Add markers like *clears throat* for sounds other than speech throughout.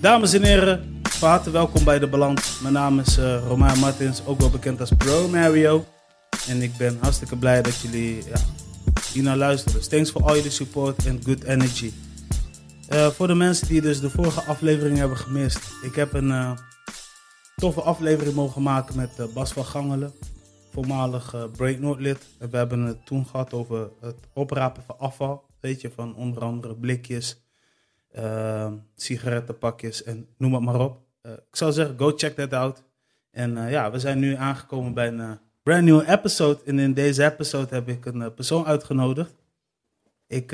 Dames en heren, van harte welkom bij De Balans. Mijn naam is uh, Romain Martins, ook wel bekend als Bro Mario. En ik ben hartstikke blij dat jullie ja, hier naar luisteren. Thanks for all your support and good energy. Uh, voor de mensen die dus de vorige aflevering hebben gemist. Ik heb een uh, toffe aflevering mogen maken met Bas van Gangelen. Voormalig uh, Break lid. We hebben het toen gehad over het oprapen van afval. Weet je, van onder andere blikjes, sigarettenpakjes en noem het maar op. ik zou zeggen, go check that out. En ja, we zijn nu aangekomen bij een brand new episode. En in deze episode heb ik een persoon uitgenodigd. Ik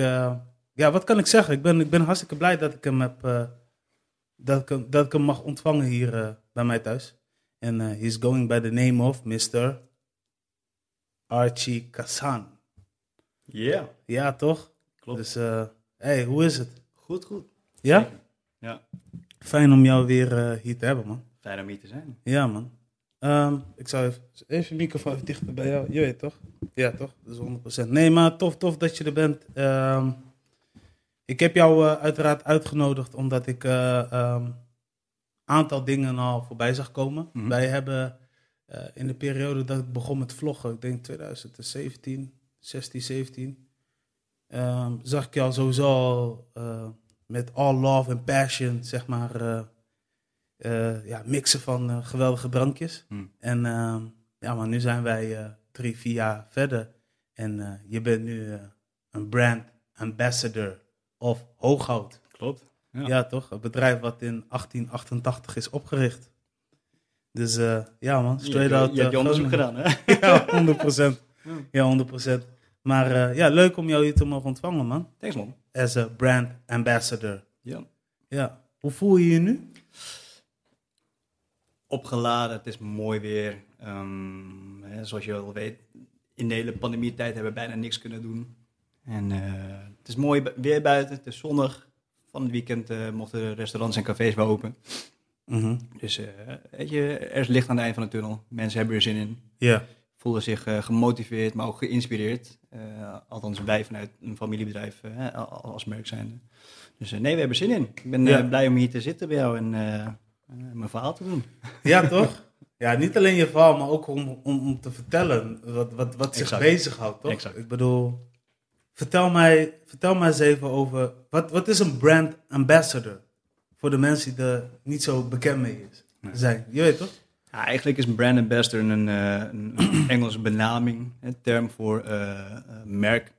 ja, wat kan ik zeggen? Ik ben, ik ben hartstikke blij dat ik hem heb, dat, ik hem, dat ik hem mag ontvangen hier bij mij thuis. En uh, he's going by the name of Mr. Archie Kassan. Yeah. Ja, toch? Klopt. Dus, hey, hoe is het? Goed, goed. Ja? Zeker. Ja. Fijn om jou weer hier te hebben, man. Fijn om hier te zijn. Ja, man. Um, ik zou even, even de microfoon even dichter bij jou. Je weet toch? Ja, toch? Dat is 100%. Nee, maar tof, tof dat je er bent. Um, ik heb jou uh, uiteraard uitgenodigd omdat ik een uh, um, aantal dingen al voorbij zag komen. Mhm. Wij hebben uh, in de periode dat ik begon met vloggen, ik denk 2017, 16, 17, um, zag ik jou sowieso al met all love and passion, zeg maar, uh, ja, mixen van geweldige drankjes. Mhm. En ja, maar nu zijn wij drie, vier jaar verder en je bent nu een brand ambassador of Hooghout. Klopt. Ja. Ja. toch? Een bedrijf wat in 1888 is opgericht. Dus ja man, straight je, out. Je hebt je onderzoek gedaan, hè? *laughs* Ja, 100%. Ja, 100%. Maar ja, leuk om jou hier te mogen ontvangen, man. Thanks, man. As a brand ambassador. Ja. Ja. Hoe voel je je nu? Opgeladen, het is mooi weer. Um, hè, zoals je al weet, in de hele pandemietijd hebben we bijna niks kunnen doen. En uh, het is mooi weer buiten, het is zonnig. Van het weekend uh, mochten restaurants en cafés weer open. Mm -hmm. Dus uh, weet je, er is licht aan het eind van de tunnel. Mensen hebben er zin in. Ja. Voelen zich gemotiveerd, maar ook geïnspireerd. Althans, wij vanuit een familiebedrijf als merk zijn. Dus nee, we hebben zin in. Ik ben Ja. blij om hier te zitten bij jou en mijn verhaal te doen. Ja, toch? Ja, niet alleen je verhaal, maar ook om, om, om te vertellen wat, wat, wat zich bezighoudt, toch? Exact. Ik bedoel, vertel mij, vertel mij eens even over, wat, wat is een brand ambassador? Voor de mensen die er niet zo bekend mee is, zijn. Je weet toch? Ja, eigenlijk is brand ambassador een, een *clears throat* Engelse benaming, een term voor uh, merk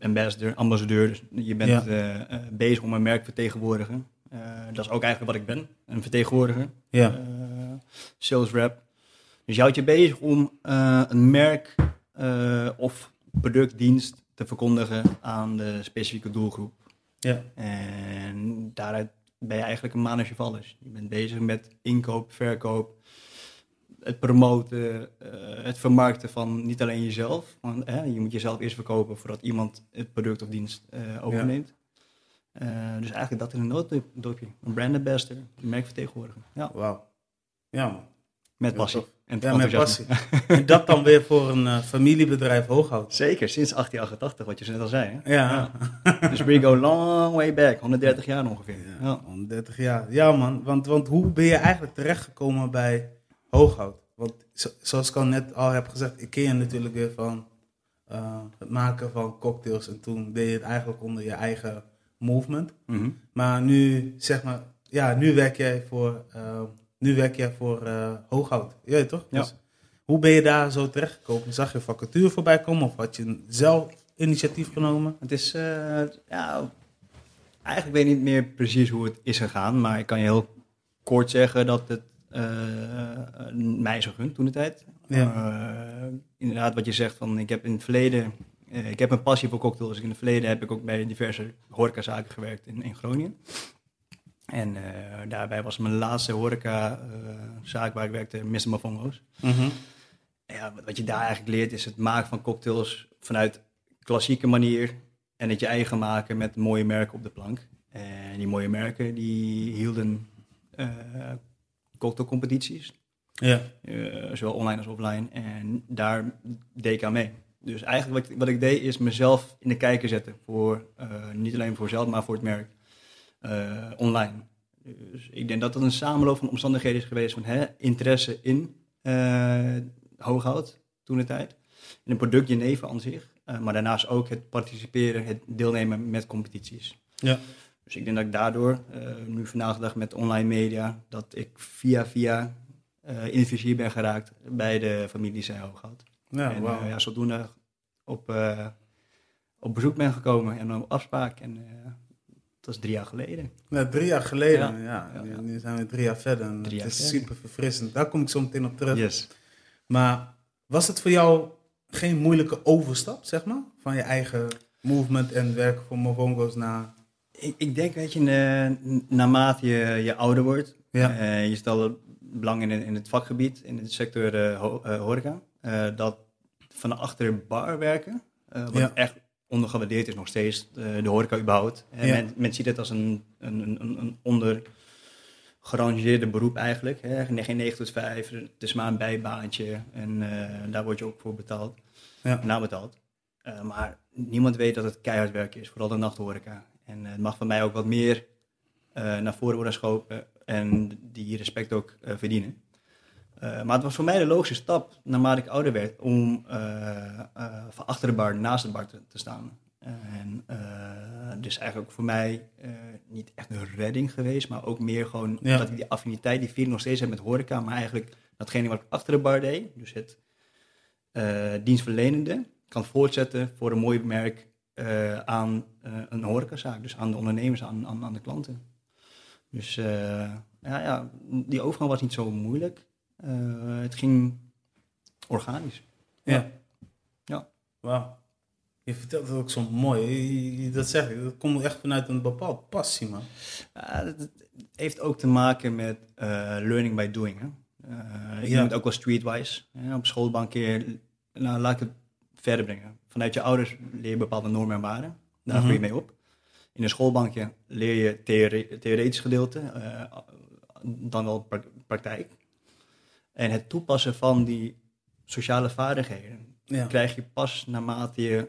ambassador, ambassadeur. Dus je bent Ja. bezig om een merk te vertegenwoordigen. dat is ook eigenlijk wat ik ben, een vertegenwoordiger. Ja. sales rep. Dus je houdt je bezig om een merk of product, dienst te verkondigen aan de specifieke doelgroep. Ja. En daaruit ben je eigenlijk een man als je valt is. Je bent bezig met inkoop, verkoop, het promoten, uh, het vermarkten van niet alleen jezelf. Want hè, je moet jezelf eerst verkopen voordat iemand het product of dienst uh, overneemt. Ja. Uh, dus eigenlijk dat is een nooddopje. Een brand ambassador, een merkvertegenwoordiger. Ja. Wauw. Ja man. Met passie. En ja, met passie. en dat dan weer voor een uh, familiebedrijf Hooghout. Zeker, sinds 1888, wat je net al zei. Hè? Ja. ja. dus we go long way back, 130 jaar ongeveer. Ja, ja. 130 jaar. Ja man, want, want hoe ben je eigenlijk terechtgekomen bij Hooghout? Want zo, zoals ik al net al heb gezegd, ik ken je natuurlijk weer van uh, het maken van cocktails. En toen deed je het eigenlijk onder je eigen movement. Mm -hmm. Maar nu, zeg maar, ja, nu werk jij voor... Uh, nu werk jij voor uh, Hooghout, je weet toch? Ja. Dus hoe ben je daar zo terechtgekomen? Zag je vacature voorbij komen of had je zelf initiatief genomen? Het is, ja, eigenlijk weet ik niet meer precies hoe het is gegaan, maar ik kan je heel kort zeggen dat het mij is gegund toen de tijd. Ja. inderdaad, wat je zegt, van ik heb in het verleden, ik heb een passie voor cocktails. In het verleden heb ik ook bij diverse horecazaken gewerkt in, in Groningen. En uh, daarbij was mijn laatste horeca-zaak uh, waar ik werkte, Mr. Mafongo's. Mm -hmm. ja, wat je daar eigenlijk leert is het maken van cocktails vanuit klassieke manier. En het je eigen maken met mooie merken op de plank. En die mooie merken die hielden uh, cocktailcompetities. Ja. zowel online als offline. En daar deed ik aan mee. Dus eigenlijk wat, wat ik deed is mezelf in de kijker zetten. Voor, niet alleen voor zelf, maar voor het merk. uh, online. Dus ik denk dat dat een samenloop van omstandigheden is geweest van hè, interesse in hooghout toen de tijd. In een product Jenever aan zich. Maar daarnaast ook het participeren, het deelnemen met competities. Ja. Dus ik denk dat ik daardoor, uh, nu vandaag de dag met online media, dat ik via via uh, in het vizier ben geraakt bij de familie Zij Hooghout. Ja, en wow. ja, zodoende op, op bezoek ben gekomen en op afspraak. En dat is drie jaar geleden. Ja, drie jaar geleden. Ja. Nu zijn we drie jaar verder. En Drie jaar het is verder. super verfrissend. Daar kom ik zo meteen op terug. Yes. Maar was het voor jou geen moeilijke overstap, zeg maar? Van je eigen movement en werk voor Movongo's naar... Ik, ik denk, weet je, eh, naarmate je, je ouder wordt, Ja. eh, je stelt belang in, in het vakgebied, in de sector eh, ho- horeca, dat van achter de bar werken, wat Ja. echt ondergewaardeerd is nog steeds, de horeca überhaupt. Ja. men, men ziet het als een, een, een, een- beroep eigenlijk. Hè? Geen 9 tot 5, het is maar een bijbaantje en daar word je ook voor betaald, Ja. nabetaald. Maar niemand weet dat het keihard werk is, vooral de nachthoreca. En eh, het mag van mij ook wat meer eh, naar voren worden geschoven en die respect ook eh, verdienen. Maar het was voor mij de logische stap, naarmate ik ouder werd, om van achter de bar naast de bar te, te staan. En uh, dus eigenlijk voor mij uh, niet echt een redding geweest, maar ook meer gewoon Ja. dat ik die affiniteit, die feeling nog steeds heb met horeca, maar eigenlijk datgene wat ik achter de bar deed, dus het uh, dienstverlenende, kan voortzetten voor een mooi merk uh, aan uh, een horecazaak, dus aan de ondernemers, aan, aan, aan de klanten. Dus uh, ja, ja, die overgang was niet zo moeilijk. Het ging organisch. Ja. Ja. Wauw. Je vertelt het ook zo mooi. Dat zeg ik. Dat komt echt vanuit een bepaald passie, man. Ja, het heeft ook te maken met learning by doing. Hè? Ik noem het ook wel streetwise. Hè? Op school een keer, nou, laat ik het verder brengen. Vanuit je ouders leer je bepaalde normen en waarden. Daar Mhm. groei je mee op. In een schoolbankje leer je theore theoretisch gedeelte, uh, dan wel pra praktijk. En het toepassen van die sociale vaardigheden Ja. krijg je pas naarmate je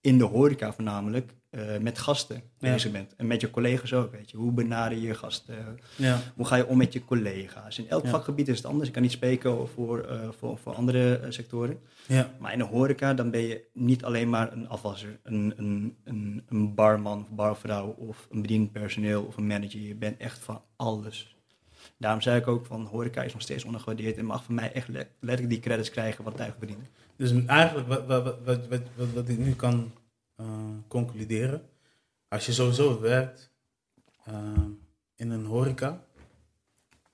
in de horeca voornamelijk uh, met gasten Ja. bezig bent. En met je collega's ook, weet je. Hoe benader je gasten? Ja. Hoe ga je om met je collega's? In elk Ja. vakgebied is het anders. Ik kan niet spreken voor, uh, voor, voor andere uh, sectoren. Ja. Maar in de horeca, dan ben je niet alleen maar een afwasser, een, een, een, een barman of barvrouw of een bediend personeel of een manager. Je bent echt van alles. Daarom zei ik ook van horeca is nog steeds ondergewaardeerd en mag van mij echt le- letterlijk die credits krijgen wat eigenlijk verdient. Dus eigenlijk wat, wat, wat, wat, wat, wat, wat ik nu kan uh, concluderen. Als je sowieso werkt uh, in een horeca.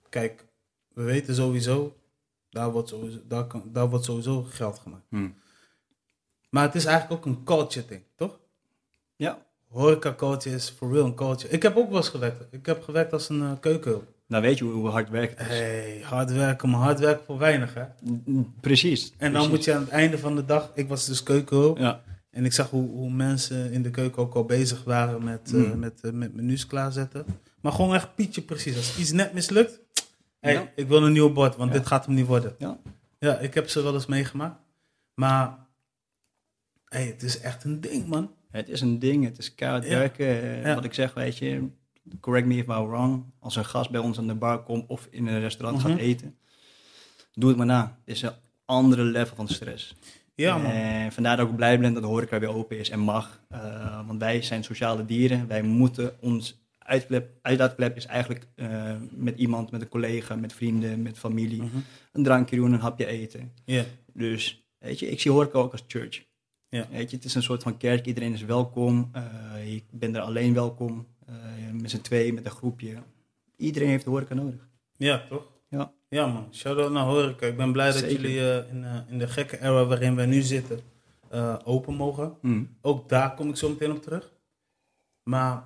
Kijk, we weten sowieso, daar wordt sowieso, daar kan, daar wordt sowieso geld gemaakt. Hmm. Maar het is eigenlijk ook een culture ding, toch? Ja, Horeca culture is for real een culture. Ik heb ook wel eens gewerkt. Ik heb gewerkt als een uh, keukenhulp. nou weet je hoe, hard werken het is. Hey, hard werken, maar hard werken voor weinig, hè? Precies. En dan precies. moet je aan het einde van de dag, ik was dus keukenhulp. Ja, En ik zag hoe, hoe mensen in de keuken ook al bezig waren met, eh, Mm. met, eh, met menus klaarzetten. Maar gewoon echt pietje precies. Als iets net mislukt, hey, Ja. ik wil een nieuw bord, want Ja. dit gaat hem niet worden. ja. Ja, ik heb ze wel eens meegemaakt. Maar hey, het is echt een ding, man. Het is een ding, het is Ja. werken. Eh. Wat ik zeg, weet je, correct me if I'm wrong. Als een gast bij ons aan de bar komt of in een restaurant Mhm. gaat eten, doe het maar na. Het is een andere level van stress. Ja, man. En vandaar dat ik blij ben dat de horeca weer open is en mag. Uh, want wij zijn sociale dieren. Wij moeten ons uitklep, uitlaatklep is eigenlijk uh, met iemand, met een collega, met vrienden, met familie. Mhm. Een drankje doen, een hapje eten. Ja, Dus weet je, ik zie horeca ook als church. Ja. Weet je, het is een soort van kerk, iedereen is welkom. Ik ben er alleen welkom, met z'n tweeën, met een groepje. Iedereen heeft de horeca nodig. ja toch? Ja. Man. Shout-out naar horeca. Ik ben blij Zeker. dat jullie uh, in, in de gekke era waarin wij nu zitten uh, open mogen. Mm. Ook daar kom ik zo meteen op terug. Maar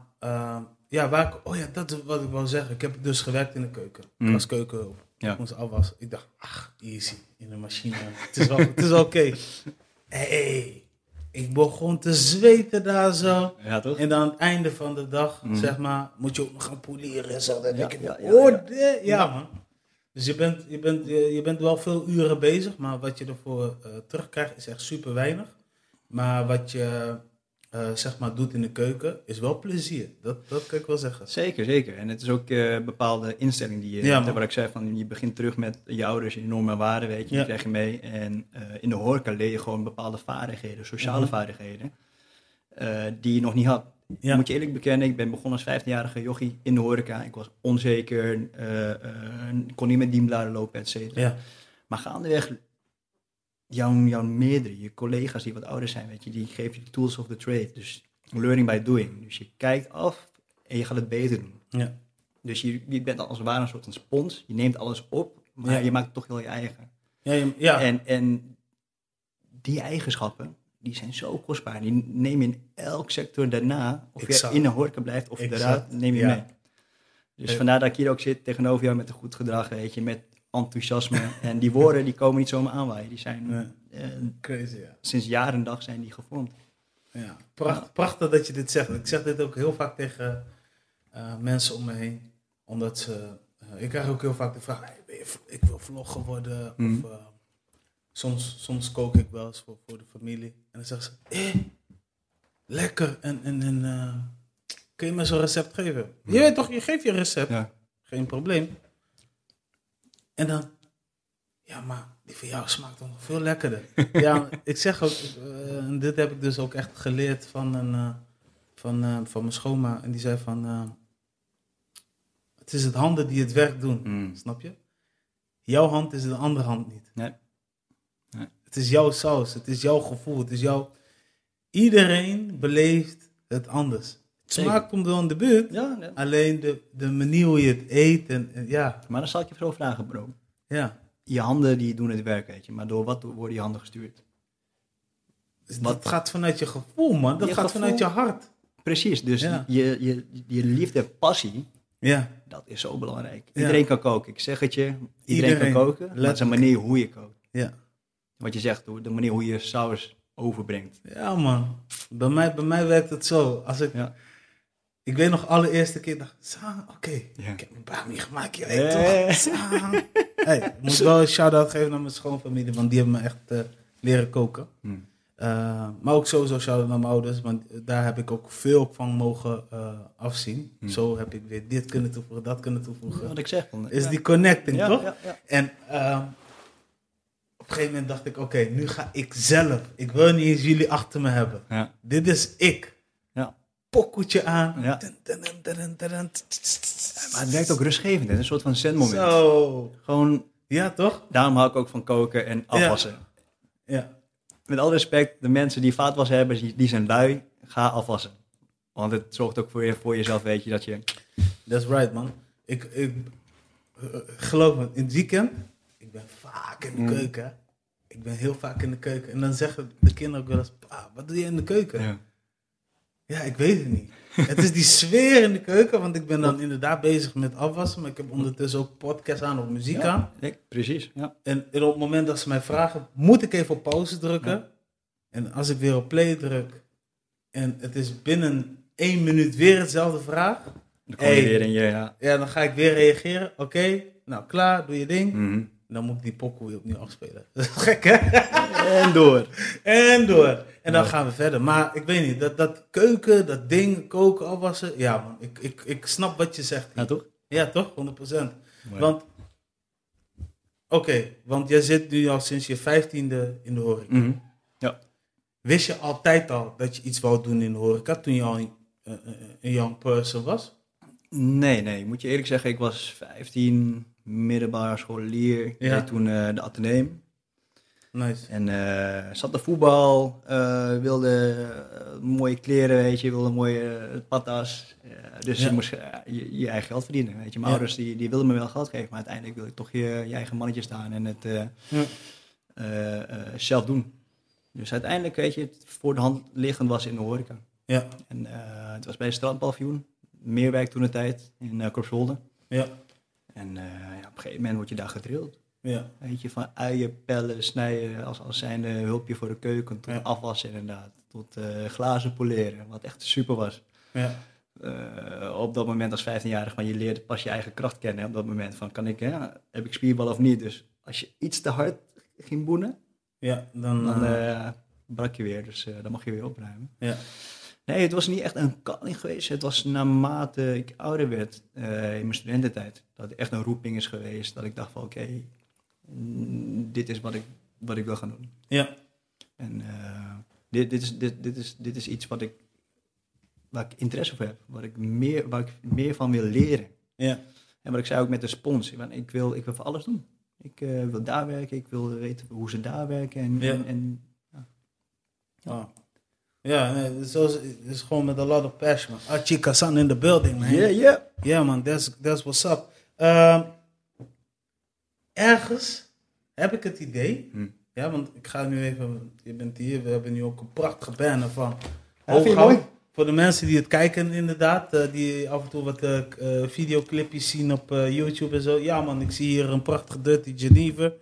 ja, waar ik, oh ja, dat is wat ik wil zeggen. Ik heb dus gewerkt in de keuken. Mm. Ik was keukenhulp. Ja. Ik moest afwassen. Ik dacht, ach, easy. In de machine. het is wel, het is oké. *laughs* Hey, ik begon te zweten daar zo. Ja, toch? En dan aan het einde van de dag, Mm. zeg maar, moet je ook nog gaan polieren en zo. Dan Ja, denk ik, ja, ja, oh, de- man. Dus je bent, je, bent, je, je bent wel veel uren bezig, maar wat je ervoor uh, terugkrijgt is echt super weinig. Maar wat je eh, zeg maar doet in de keuken, is wel plezier. Dat, dat kan ik wel zeggen. Zeker, zeker. En het is ook eh, een bepaalde instelling die je Ja, hebt. Wat ik zei, van, je begint terug met je ouders, je normen en waarden, weet je, die Ja. krijg je mee. En eh, in de horeca leer je gewoon bepaalde vaardigheden, sociale Mhm. vaardigheden, eh, die je nog niet had. Ja. Moet je eerlijk bekennen, ik ben begonnen als 15-jarige jochie in de horeca. Ik was onzeker, eh, eh, kon niet met dienbladen lopen, et cetera. Ja. Maar gaandeweg, jouw, jouw meerdere, je collega's die wat ouder zijn, weet je, die geven je de tools of the trade. Dus learning by doing. Dus je kijkt af en je gaat het beter doen. Ja. Dus je, je bent als het ware een soort van spons. Je neemt alles op, maar Ja. je maakt het toch heel je eigen. Ja, je- ja. En, en die eigenschappen, die zijn zo kostbaar. Die neem je in elk sector daarna, of Exact. je in de horeca blijft of eruit, neem je Ja. mee. Dus Eh. vandaar dat ik hier ook zit tegenover jou met een goed gedrag, weet je, met enthousiasme. *laughs* en die woorden, die komen niet zomaar aanwaaien. Die zijn, eh, Crazy, ja. sinds jaar en dag zijn die gevormd. ja. Pracht, prachtig dat je dit zegt. Ik zeg dit ook heel vaak tegen eh, mensen om me heen. Omdat ze... ik krijg ook heel vaak de vraag, hey, ik wil vlogger worden. Mhm. Of eh, soms, soms kook ik wel eens voor, voor de familie. En dan zeggen ze, eh, lekker. En, en, en eh, kun je me zo'n recept geven? Je weet toch, je geeft je recept. Ja. Geen probleem. En dan, ja, maar die van jou smaakt nog veel lekkerder. *laughs* ja, ik zeg ook, eh, dit heb ik dus ook echt geleerd van, een, eh, van, van mijn schoonma. En die zei van, het is het handen die het werk doen. Mm. Snap je? Jouw hand is de andere hand niet. Nee. Het is jouw saus, het is jouw gevoel, het is jouw... Iedereen beleeft het anders. Het smaakt komt wel in de buurt, Ja, nee. alleen de, de manier hoe je het eet en, en ja, maar dan zal ik je zo vragen, bro. ja. Je handen die doen het werk, weet je. Maar door wat worden je handen gestuurd? Dus Wat- Dat gaat vanuit je gevoel, man. Dat Je gaat gevoel. vanuit je hart. Precies, dus Ja. je, je, je liefde, passie, Ja, dat is zo belangrijk. Ja. Iedereen kan koken, ik zeg het je. Iedereen, Iedereen. kan koken, maar het is een manier hoe je kookt. ja. Wat je zegt, de manier hoe je saus overbrengt. Ja, man. Bij mij, bij mij werkt het zo. Als ik, Ja. ik weet nog, allereerste keer dacht ik, "Sa, oké, Ja. ik heb mijn bami gemaakt, je weet toch? *laughs* Hey, ik moet wel een shout-out geven naar mijn schoonfamilie, want die hebben me echt eh, leren koken. Hm. Eh, maar ook sowieso shout-out naar mijn ouders, want daar heb ik ook veel van mogen eh, afzien. Hm. Zo heb ik weer dit kunnen toevoegen, dat kunnen toevoegen. Wat ik zeg. Is ja. die connecting, toch? En ehm, op een gegeven moment dacht ik, oké, nu ga ik zelf. Ik wil niet eens jullie achter me hebben. Ja. Dit is ik. Ja. Pokkeltje aan. Ja. Maar het werkt ook rustgevend, hè? een soort van zenmoment. Zo. Gewoon, Ja, toch? daarom hou ik ook van koken en afwassen. Ja. Met alle respect, de mensen die vaatwassen hebben, die, zijn lui, ga afwassen. Want het zorgt ook voor, je, voor jezelf, weet je, dat je... That's right, man. Ik, ik eh, geloof me, in het weekend, ben vaak in de Mm. keuken. Ik ben heel vaak in de keuken. En dan zeggen de kinderen ook wel eens, pa, wat doe je in de keuken? Ja. Ja, ik weet het niet. het is die sfeer in de keuken, want ik ben dan inderdaad bezig met afwassen, maar ik heb ondertussen ook podcast aan of muziek aan. Precies, ja. En, op het moment dat ze mij vragen, moet ik even op pauze drukken. Ja. En als ik weer op play druk en het is binnen één minuut weer hetzelfde vraag, Dan kom je Hey. weer in je... Ja. ja, dan ga ik weer reageren. Oké, nou klaar, doe je ding. Mhm. Dan moet ik die pokoe weer opnieuw afspelen. *laughs* Dat is gek, hè? En door. En door. En dan Ja. gaan we verder. Maar ik weet niet, dat, dat keuken, dat ding, koken, afwassen. Ja, man, ik, ik, ik snap wat je zegt. Ja, toch? Ja, toch? 100%. Mooi. Want, oké, want jij zit nu al sinds je vijftiende in de horeca. Mhm. Wist je altijd al dat je iets wou doen in de horeca toen je al een, een, een young person was? Nee, nee. Moet je eerlijk zeggen, ik was 15, middelbare scholier. Ja. deed toen eh, de Atheneum. Nice. En eh, zat de voetbal, eh, wilde mooie kleren, weet je, wilde mooie patas. Dus Ja. je moest je, je eigen geld verdienen, weet je. Mijn Ja. ouders die, die wilden me wel geld geven, maar uiteindelijk wil ik toch je, je eigen mannetje staan en het Ja. zelf doen. Dus uiteindelijk, weet je, het voor de hand liggend was in de horeca. Ja, En het was bij het strandpaviljoen, Meerwijk toen de tijd, in uh, Korpswolde. ja, En eh, ja, op een gegeven moment word je daar gedrild. ja. Weet je, van uien, pellen, snijden als, als zijnde hulpje voor de keuken, tot Ja. afwassen inderdaad, tot eh, glazen poleren, wat echt super was. ja. Eh, op dat moment als 15-jarig, maar je leert pas je eigen kracht kennen. hè, Op dat moment van, kan ik, hè, heb ik spierbal of niet? Dus als je iets te hard ging boenen, Ja, dan... dan brak je weer. Dus dan mag je weer opruimen. ja. Nee, het was niet echt een kalling geweest. Het was naarmate ik ouder werd eh, in mijn studententijd. Dat het echt een roeping is geweest. Dat ik dacht van oké, mm, dit is wat ik, wat ik wil gaan doen. Ja. En eh, dit, dit, is, dit, dit, is, dit is iets wat ik, waar ik interesse voor heb. Waar ik meer, waar ik meer van wil leren. Ja. En wat ik zei ook met de spons. Ik, wil, ik wil voor alles doen. Ik eh, wil daar werken. Ik wil weten hoe ze daar werken. En, Ja. en, en Ah. Ja, nee, het is gewoon met a lot of passion. man. Achika San in the building, man. yeah, yeah. Ja, man, that's, that's what's up. Ehm, ergens heb ik het idee, Hm. ja, want ik ga nu even, je bent hier, we hebben nu ook een prachtige banner van Ja, Hooghout. mooi? Voor de mensen die het kijken, inderdaad, eh, die af en toe wat eh, videoclipjes zien op YouTube en zo. Ja, man, ik zie hier een prachtige Dirty Geneva.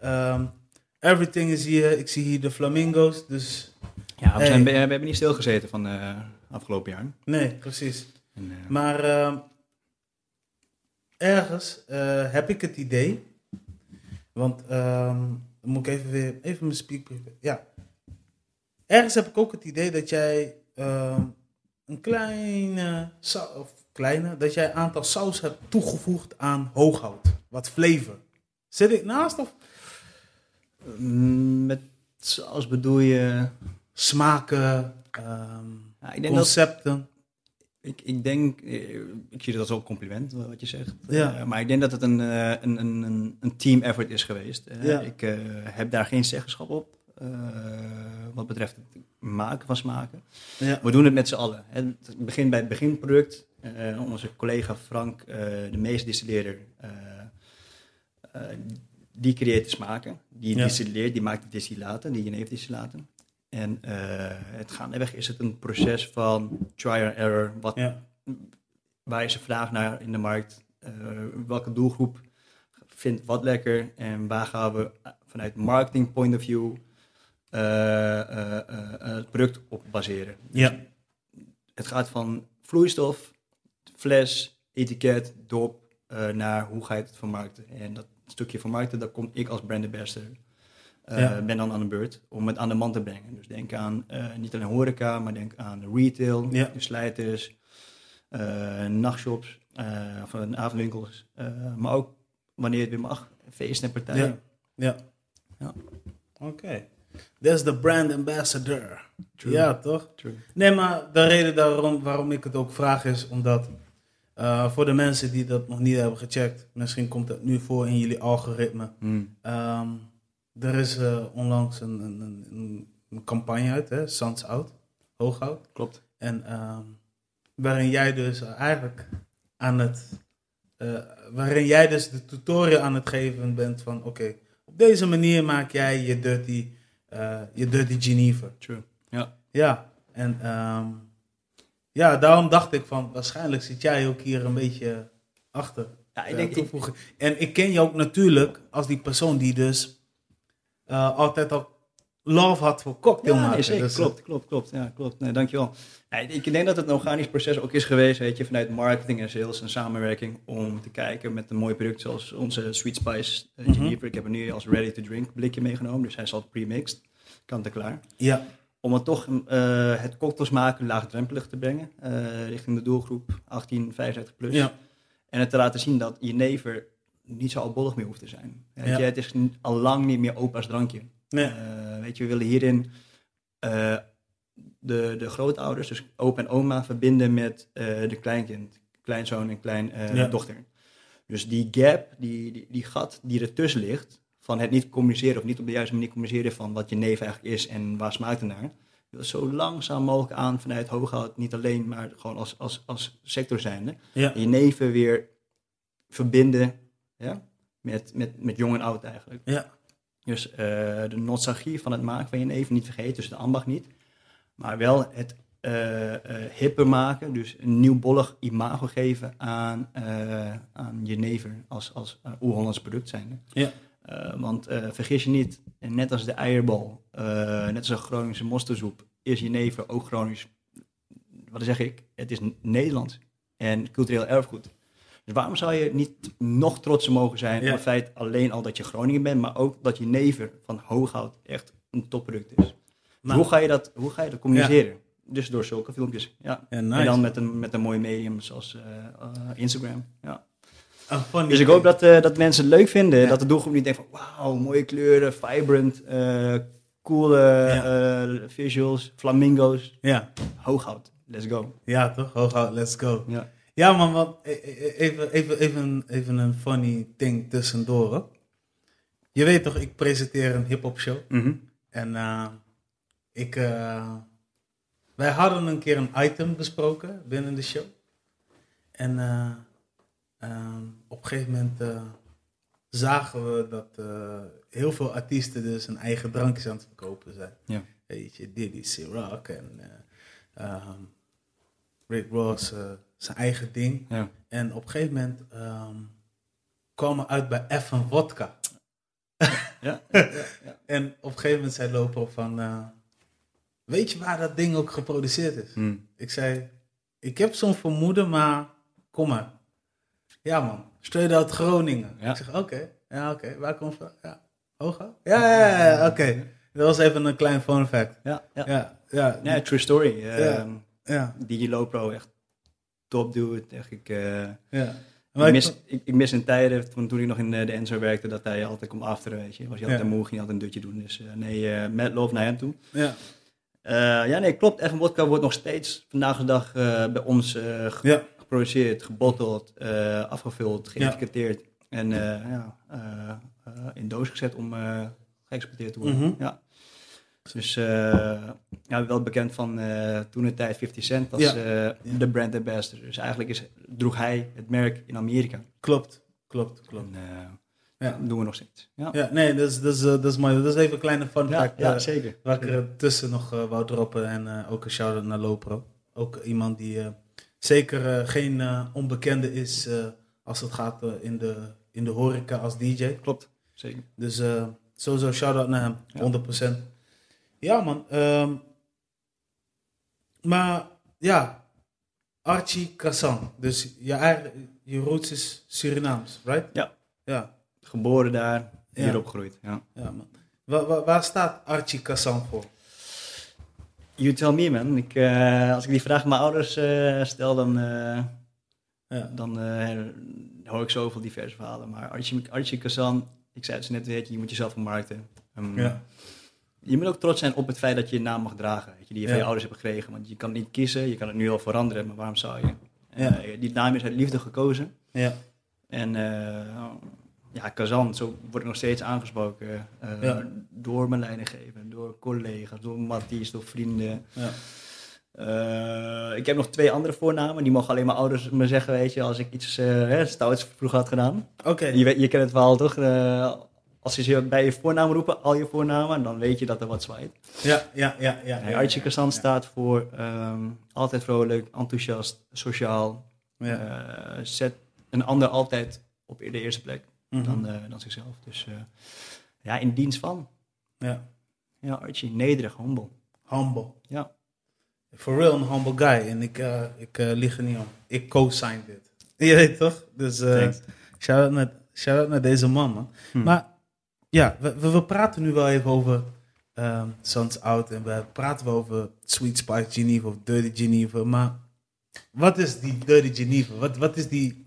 Ehm, everything is hier, ik zie hier de flamingo's, dus Ja, we, Hey. zijn, we hebben niet stilgezeten van de afgelopen jaar. nee, precies. En, eh, Maar ehm, ergens eh, heb ik het idee, want ehm, dan moet ik even weer, even mijn speakbrief. Ja. Ergens heb ik ook het idee dat jij ehm, een kleine, of kleine, dat jij een aantal saus hebt toegevoegd aan hooghout. Wat flavor. Zit ik naast of mm, met zoals bedoel je... smaken, ehm, Ja, ik denk dat concepten? Ik, ik denk, eh, ik zie dat als een compliment eh, wat je zegt. Ja. Eh, maar ik denk dat het een, een, een, een, team effort is geweest. Ja. Ik heb daar geen zeggenschap op. wat betreft het maken van smaken. Ja. We doen het met z'n allen. Het begint bij het beginproduct. Onze collega Frank, de meestdistilleerder, eh eh, die creëert de smaken. Die distilleert, die maakt de distillaten, die jeneverdistillaten. En eh, het gaandeweg is het een proces van try and error. Wat, Ja. Waar is de vraag naar in de markt? Eh, welke doelgroep vindt wat lekker? En waar gaan we eh, vanuit marketing point of view het product op baseren? Ja. Het gaat van vloeistof, fles, etiket, dop, naar hoe ga je het vermarkten. En dat stukje vermarkten, daar kom ik als brand ambassador. Eh, Ja. ben dan aan de beurt om het aan de man te brengen. Dus denk aan eh, niet alleen horeca, maar denk aan retail, Ja. de slijters, eh, nachtshops, eh, of avondwinkels. eh, maar ook wanneer het weer mag, feesten en partijen. Ja. Ja. Oké. That's the brand ambassador. True. Ja, toch? True. Nee, maar de reden daarom, waarom ik het ook vraag is omdat eh, voor de mensen die dat nog niet hebben gecheckt, misschien komt het nu voor in jullie algoritme. Hmm. Ehm, er is eh, onlangs een, een, een, campagne uit, hè, Sans Out, Hooghout. Klopt. En ehm, waarin jij dus eigenlijk aan het, eh, waarin jij dus de tutorial aan het geven bent van, oké, op deze manier maak jij je dirty, eh, je dirty Geneva. True. Ja. Ja, en ehm, ja, daarom dacht ik van, waarschijnlijk zit jij ook hier een beetje achter. Ja, ik denk, ik. En ik ken je ook natuurlijk als die persoon die dus eh, altijd al love had voor cocktail Ja, maken. nee, zeker. Dus, eh, klopt, klopt, klopt. Ja, klopt. Nee, dankjewel. Ja, ik denk dat het een organisch proces ook is geweest, weet je, vanuit marketing en sales en samenwerking, om te kijken met een mooi product zoals onze Sweet Spice uh. Geneva. Ik heb er nu als ready-to-drink blikje meegenomen, dus hij is al pre-mixed, kant en klaar. Ja, Om het toch eh, het cocktailsmaken laagdrempelig te brengen, richting de doelgroep 18, 55 plus. ja, En het te laten zien dat jenever niet zo albollig meer hoeft te zijn. Weet Ja. je, het is al lang niet meer opa's drankje. nee, Eh, weet je, we willen hierin eh, de, de grootouders, dus opa en oma, verbinden met eh, de kleinkind, kleinzoon en kleindochter. Ja. Dus die gap, die, die, die gat die ertussen ligt, van het niet communiceren of niet op de juiste manier communiceren van wat je neef eigenlijk is en waar smaakt het naar. wil Zo langzaam mogelijk aan vanuit Hooghout, niet alleen, maar gewoon als, als, als sector zijnde. ja, Je neven weer verbinden ja, met, met, met jong en oud eigenlijk. ja, Dus eh, de nostalgie van het maken van je neven niet vergeten, dus de ambacht niet. Maar wel het eh eh, hipper maken, dus een nieuw bollig imago geven aan, aan je neven als, als uh, oer-Hollands product zijn. Ja. Want eh, vergis je niet, net als de eierbal, net als een Groningse mosterdsoep, is je neven ook Gronings. Wat zeg ik? Het is Nederlands en cultureel erfgoed. Dus waarom zou je niet nog trotser mogen zijn Ja. op het feit alleen al dat je Groningen bent, maar ook dat je neven van Hooghout echt een topproduct is. Dus hoe, ga je dat, hoe ga je dat communiceren? dus door zulke filmpjes. Ja. Ja, nice. En dan met een, met een mooi medium zoals eh, eh, Instagram. Ja. Funny Dus ik hoop dat, eh, dat mensen het leuk vinden. Ja. Dat de doelgroep niet denkt van wauw, mooie kleuren, vibrant, coole visuals, flamingo's. Ja, Hooghout, let's go. ja toch? Hooghout, let's go. Ja. Ja, man, want e- e- even, even, even, even een funny thing tussendoor. Je weet toch, ik presenteer een hip-hop show. Mhm. En eh, ik, eh, wij hadden een keer een item besproken binnen de show. En eh, ehm, op een gegeven moment zagen we dat heel veel artiesten dus hun eigen drankjes aan het verkopen zijn. Ja. Weet je, Diddy, C-Rock en eh, ehm, Rick Ross, zijn eigen ding. Ja. En op een gegeven moment ehm, kwamen we uit bij F en Vodka. *laughs* Ja. En op een gegeven moment zei Lopo van... eh, weet je waar dat ding ook geproduceerd is? Hm. Ik zei, ik heb zo'n vermoeden, maar kom maar. Ja man, straight out Groningen. Ja. Ik zeg, oké. Ja, oké. Waar komt van? Ja, Hoga? Ja, ja, ja, ja, oké. Dat was even een klein fun fact. Ja, ja. Ja, ja, Ja, true story. Ja. Uh, ja, Lopro, echt top dude. Echt, ik, eh, ja. ik, mis, ik, ik mis in tijden, toen, toen ik nog in eh, de Enzo werkte, dat hij altijd komt afteren, weet je. Was hij altijd Ja. moe, ging altijd een dutje doen. Dus eh, nee, met love naar hem toe. ja, ja, nee, klopt. Evan Wodka wordt nog steeds vandaag de dag bij ons ge- ja, geproduceerd, gebotteld, afgevuld, geëtiketteerd. En ja, in doos gezet om geëxporteerd te worden. Mhm. Ja. Dus eh, ja, wel bekend van eh, toen de tijd 50 Cent als Ja. eh, de brand ambassador. Dus eigenlijk is, droeg hij het merk in Amerika. klopt, klopt, klopt. En Ja. dat doen we nog steeds. Ja, Ja, nee, dat is, dat is, dat is mooi. Dat is even een kleine fun fact. ja, zeker. Waar ik er tussen nog wou droppen. En ook een shout-out naar Lopro. Ook iemand die zeker geen onbekende is als het gaat in, de, in de horeca als DJ. Klopt, zeker. Dus sowieso shout-out naar hem, Ja. 100%. Ja man, ehm, maar ja, Archie Kassan. Dus je, eigen, je roots is Surinaams, right? Ja. Ja, Geboren daar, hier Ja. opgegroeid. Ja. ja man. Waar, waar, waar staat Archie Kassan voor? You tell me, man. Ik, eh, als ik die vraag aan mijn ouders eh, stel, dan, eh, Ja. dan hoor ik zoveel diverse verhalen. Maar Archie, Archie Kazan, ik zei het zo net, je, je moet jezelf vermarkten. Ehm, Ja. Je moet ook trots zijn op het feit dat je je naam mag dragen, weet je, die je van Ja. je ouders hebt gekregen. Want je kan het niet kiezen, je kan het nu al veranderen, maar waarom zou je? Ja. Eh, die naam is uit liefde gekozen. Ja, En eh, ja, Kazan, zo word ik nog steeds aangesproken eh, Ja. door mijn leidinggever, door collega's, door Matties, door vrienden. ja. Ik heb nog twee andere voornamen, die mogen alleen mijn ouders me zeggen, weet je, als ik iets stouts vroeger had gedaan. Oké. Je, je kent het verhaal toch? Als ze je bij je voornaam roepen, al je voornamen, dan weet je dat er wat zwaait. Ja, ja, ja. ja, ja, Archie ja, staat voor ehm, altijd vrolijk, enthousiast, sociaal. Ja. Eh, zet een ander altijd op de eerste plek Mhm. dan, eh, dan zichzelf. Dus eh, ja, in dienst van. ja. Ja, Archie, nederig, humble. Humble. Ja. For real, een humble guy. En ik, ik lieg er niet om. Ik co-sign dit. *laughs* Je weet toch? Dus shout-out naar, shout naar deze man, man. Hm. Maar ja, we, we, we praten nu wel even over ehm Sons Out. En we praten wel over Sweet Spice Geneva of Dirty Geneva. Maar wat is die Dirty Geneva? Wat, wat is die...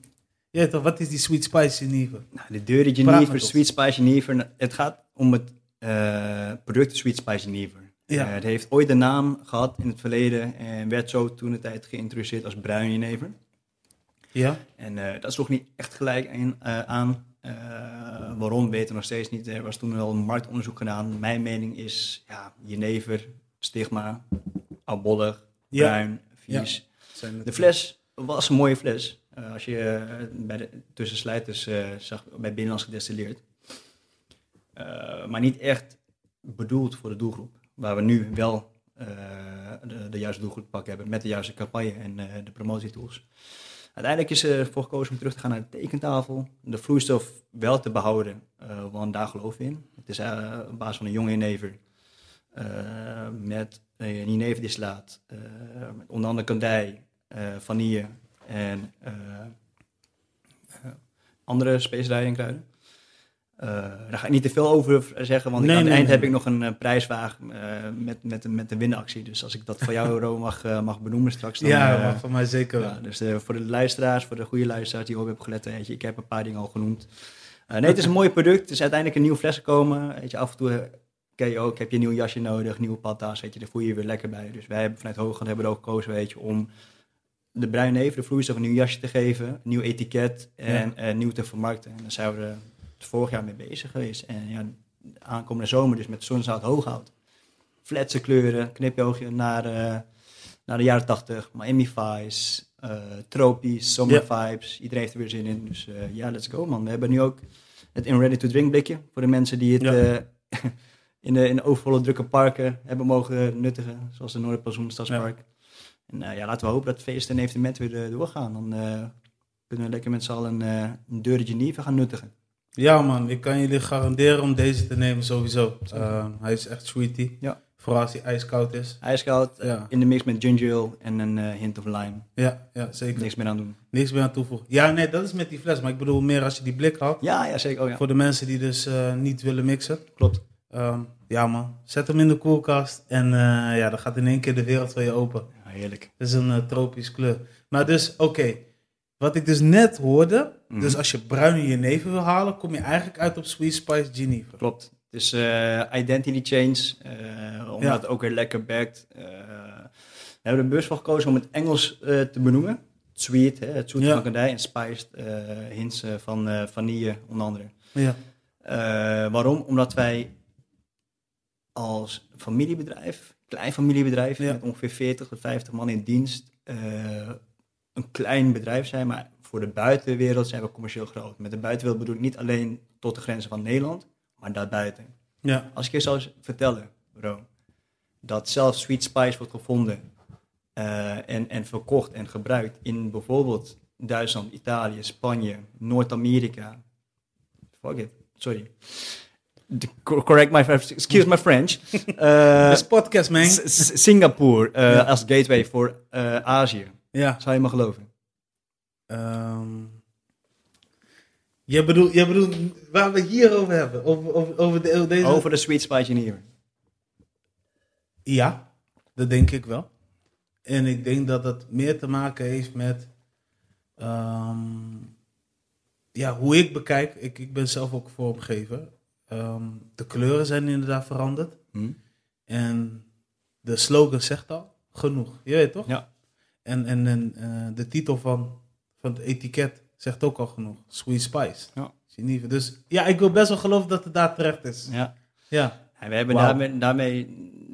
Weet toch, wat is die Sweet Spice Geneva? Nou, de Dirty Genever, ons. Sweet Spice Genever. Het gaat om het eh, product Sweet Spice Genever. Ja. Eh, het heeft ooit een naam gehad in het verleden en werd zo toen de tijd geïntroduceerd als bruin jenever. Ja? En eh, dat sloeg niet echt gelijk aan. aan. Eh, waarom weten we nog steeds niet. Er was toen wel een marktonderzoek gedaan. Mijn mening is, ja, jenever, stigma, oudbollig, Ja. bruin, vies. De fles was een mooie fles. Eh, als je eh, bij de tussenslijters eh zag, bij Binnenlands gedestilleerd. Maar niet echt bedoeld voor de doelgroep. Waar we nu wel de, de juiste doelgroep pakken hebben met de juiste campagne en de promotietools. Uiteindelijk is er voor gekozen om terug te gaan naar de tekentafel. De vloeistof wel te behouden, eh, want daar geloven we in. Het is eh, op basis van een jonge jenever eh, met een jeneverdislaat, eh met onder andere kandij, vanille en andere specerijen en kruiden. Eh, daar ga ik niet te veel over zeggen, want Nee, aan het nee, eind nee. heb ik nog een eh, prijswagen eh, met, met, met de winactie. Dus als ik dat voor jou, *laughs* Ro, mag, mag benoemen straks. Dan, ja, voor mij zeker ja, dus voor de luisteraars, voor de goede luisteraars die ook hebben gelet, weet je, ik heb een paar dingen al genoemd. Nee, het is een *laughs* mooi product. Het is uiteindelijk een nieuwe fles gekomen. Weet je, af en toe ken je ook, heb je een nieuw jasje nodig, nieuwe patas, weet je, daar voel je je weer lekker bij. Dus wij hebben vanuit Hoogland hebben we er ook gekozen, weet je, om de bruine neven, de vloeistof, een nieuw jasje te geven, een nieuw etiket en nieuw te vermarkten. En daar zijn we vorig jaar mee bezig geweest. En ja, aankomende zomer dus met zonzout hooghout. Flatse kleuren, knipjoogje naar, eh, naar de jaren 80, Miami Vice, eh tropisch, summer vibes. Iedereen heeft er weer zin in. Dus eh, ja, let's go man. We hebben nu ook het in ready to drink blikje voor de mensen die het Ja. *laughs* in, de, in de overvolle drukke parken hebben mogen nuttigen. Zoals de Noorderplazon Stadspark. En eh, ja, laten we hopen dat feesten en evenementen weer doorgaan. Dan kunnen we lekker met z'n allen eh, een deurtje Geneve gaan nuttigen. Ja man, ik kan jullie garanderen om deze te nemen sowieso. Eh, hij is echt sweetie. Ja. Vooral als hij ijskoud is. IJskoud, Ja. in de mix met ginger ale en een eh, hint of lime. Ja, ja zeker. Niks meer aan doen. Niks meer aan toevoegen. Ja, nee, dat is met die fles. Maar ik bedoel meer als je die blik had. Ja, ja, zeker. Oh, ja. Voor de mensen die dus eh, niet willen mixen. Klopt. Ehm, ja man, zet hem in de koelkast. En eh, ja, dan gaat in één keer de wereld voor je open. Ja, heerlijk. Het is een tropisch kleur. Maar dus, oké. Wat ik dus net hoorde. Mhm. Dus als je bruine jenever wil halen, kom je eigenlijk uit op Sweet Spice Geneva. Klopt. Het is eh, identity change, eh, omdat Ja. het ook weer lekker backt. Eh, we hebben er bewust voor gekozen om het Engels te benoemen. Sweet, hè, het zoete Ja. van kandij en spiced hints van vanille onder andere. Ja. Waarom? Omdat wij als familiebedrijf, klein familiebedrijf, Ja. met ongeveer 40 tot 50 man in dienst, een klein bedrijf zijn, maar voor de buitenwereld zijn we commercieel groot. Met de buitenwereld bedoel ik niet alleen tot de grenzen van Nederland, maar daarbuiten. Ja. Als ik je zou vertellen, bro, dat zelfs Sweet Spice wordt gevonden eh, en, en verkocht en gebruikt in bijvoorbeeld Duitsland, Italië, Spanje, Noord-Amerika. Fuck it, sorry. De- Correct my, excuse my French. *laughs* Eh, This podcast, man. Singapore eh, Ja. als gateway voor eh, Azië. Ja. Zou je me geloven? Ehm je, bedoelt, je bedoelt waar we het hier over hebben? Over, over, over, de, over deze... Over de Sweet in hier. Ja, dat denk ik wel. En ik denk dat het meer te maken heeft met ehm, ja, hoe ik bekijk. Ik, ik ben zelf ook vormgever. Ehm, de kleuren zijn inderdaad veranderd. Hm? En de slogan zegt al genoeg. Je weet toch? Ja. En, en, en eh, de titel van, van het etiket zegt ook al genoeg. Sweet Spice. Ja. Geneve. Dus ja, ik wil best wel geloven dat het daar terecht is. Ja. Ja. En we hebben daarmee, daarmee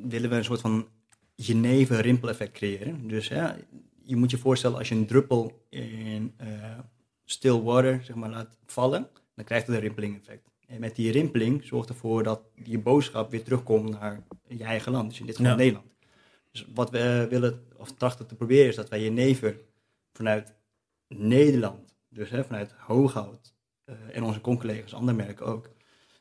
willen we een soort van Geneve rimpel-effect creëren. Dus ja, je moet je voorstellen als je een druppel in eh still water zeg maar, laat vallen, dan krijgt het een rimpeling-effect. En met die rimpeling zorgt ervoor dat je boodschap weer terugkomt naar je eigen land, dus in dit geval Ja. Nederland. Dus wat we eh, willen, of trachten te proberen, is dat wij Jenever vanuit Nederland, dus hè, vanuit Hooghout eh, en onze collega's, andere merken ook,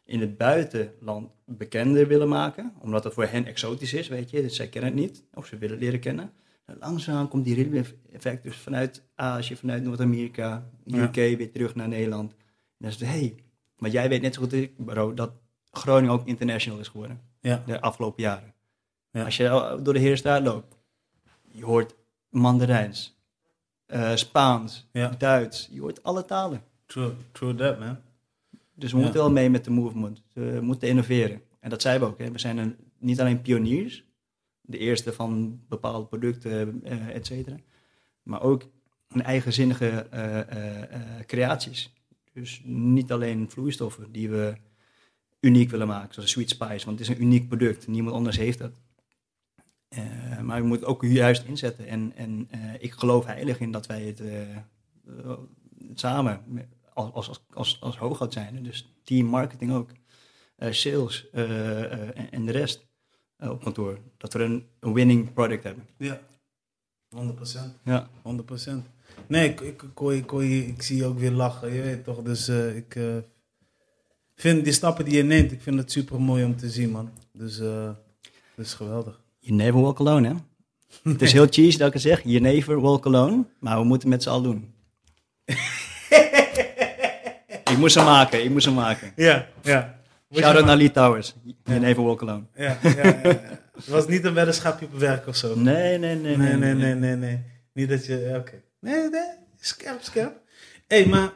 in het buitenland bekender willen maken. Omdat het voor hen exotisch is, weet je. Dus zij kennen het niet, of ze willen leren kennen. En langzaam komt die ripple-effect dus vanuit Azië, vanuit Noord-Amerika, Ja. UK, weer terug naar Nederland. En dan is het, hey, maar jij weet net zo goed als ik, bro, dat Groningen ook international is geworden Ja. de afgelopen jaren. Ja. Als je door de Herenstraat loopt, je hoort Mandarijns, eh, Spaans, Ja. Duits, je hoort alle talen. True, true that, man. Dus we Ja. moeten wel mee met de movement. We moeten innoveren. En dat zijn we ook. Hè. We zijn een, niet alleen pioniers, de eerste van bepaalde producten, eh et cetera. Maar ook een eigenzinnige eh, creaties. Dus niet alleen vloeistoffen die we uniek willen maken, zoals Sweet Spice, want het is een uniek product. Niemand anders heeft dat. Eh, maar we moeten ook juist inzetten. En, en eh, ik geloof heilig in dat wij het eh, samen, als, als, als, als, hooghoud zijn, dus team marketing ook, sales en, en de rest op kantoor, dat we een, een winning product hebben. Ja. 100%. Ja. 100%. Nee, ik, ik, ik, je- je- zie je ook weer lachen, je weet toch. Dus ik vind die stappen die je neemt, ik vind het super mooi om te zien, man. Dus dat is geweldig. You never walk alone, hè? Het is heel cheesy dat ik het zeg, you never walk alone, maar we moeten het met z'n allen doen. *laughs* Ik moest hem maken, ik moest hem maken. Ja, ja. Shout-out naar Lee Towers. Je never walk alone. Ja, ja, ja, ja. Het was niet een weddenschapje op werk of zo. Nee, nee, nee. Nee, nee, nee, nee, nee. Niet dat je, ja, oké. Nee, nee, scherp, scherp. Hé, hey, maar,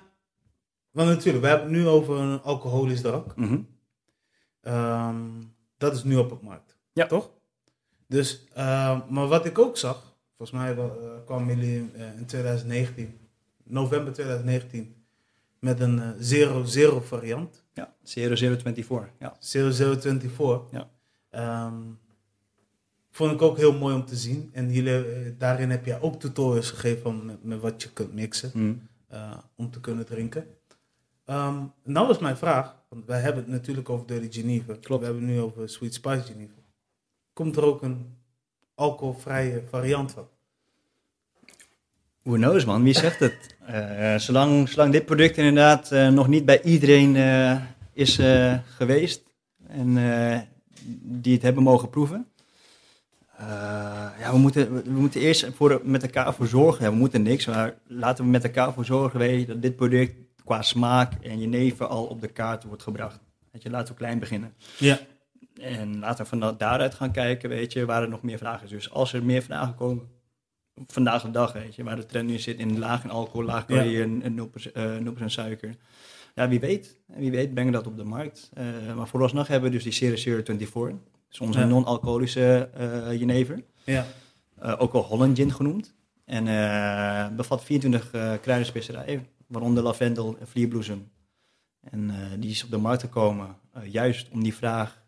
want natuurlijk, we hebben het nu over een alcoholisch drank. Mhm. Ehm, dat is nu op de markt. Ja. Toch? Dus, ehm, maar wat ik ook zag, volgens mij eh, kwamen jullie eh, in 2019, november 2019, met een eh 0-0 variant. Ja, 0024. Ja. 0024. Ja. Ehm, vond ik ook heel mooi om te zien. En jullie, eh, daarin heb je ook tutorials gegeven van met, met wat je kunt mixen eh, om te kunnen drinken. Ehm nou is mijn vraag, want wij hebben het natuurlijk over Dirty Geneva. Klopt. We hebben het nu over Sweet Spice Geneva. Komt er ook een alcoholvrije variant van? Who knows man, wie zegt het? Eh, zolang, zolang dit product inderdaad eh, nog niet bij iedereen eh, is geweest en die het hebben mogen proeven. ja, we moeten, we moeten eerst voor, met elkaar voor zorgen. Ja, we moeten niks, maar laten we met elkaar voor zorgen weet je, dat dit product qua smaak en jenever al op de kaart wordt gebracht. Weet je, laten we klein beginnen. Ja. En laten we van daaruit gaan kijken, weet je, waar er nog meer vragen is. Dus als er meer vragen komen, vandaag de dag, weet je, waar de trend nu zit in laag in alcohol, laag Ja. calorieën en 0%, eh, 0% suiker. Ja, wie weet. Wie weet brengen dat op de markt. Eh, maar vooralsnog hebben we dus die Series 024. Dat is onze Ja. non-alcoholische eh jenever. Ja. Ook wel Holland Gin genoemd. En bevat 24 eh kruidenspecerijen, waaronder lavendel en vlierbloesem. En die is op de markt gekomen juist om die vraag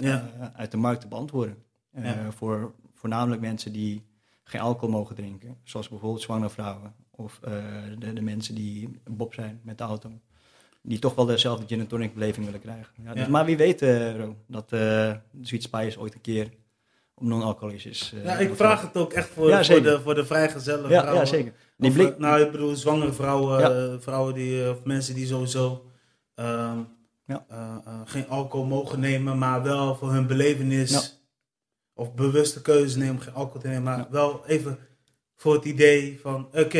Ja. eh, uit de markt te beantwoorden. Eh, Ja. Voor voornamelijk mensen die geen alcohol mogen drinken, zoals bijvoorbeeld zwangere vrouwen of eh, de, de mensen die bob zijn met de auto. Die toch wel dezelfde gin and tonic beleving willen krijgen. Ja, dus. Maar wie weet, eh, Ro, dat eh Sweet Spice ooit een keer op non-alcoholisch is. eh, ja, ik vraag het ook echt voor, Ja, voor, de, voor de vrijgezelle Ja, vrouwen. ja, zeker. Die Of, blik, eh, nou, ik bedoel, zwangere vrouwen, Ja. eh, vrouwen die, eh, of mensen die sowieso ehm, Ja. eh, eh, geen alcohol mogen nemen, maar wel voor hun belevenis Ja. of bewuste keuze nemen om geen alcohol te nemen, maar Ja. wel even voor het idee van, oké,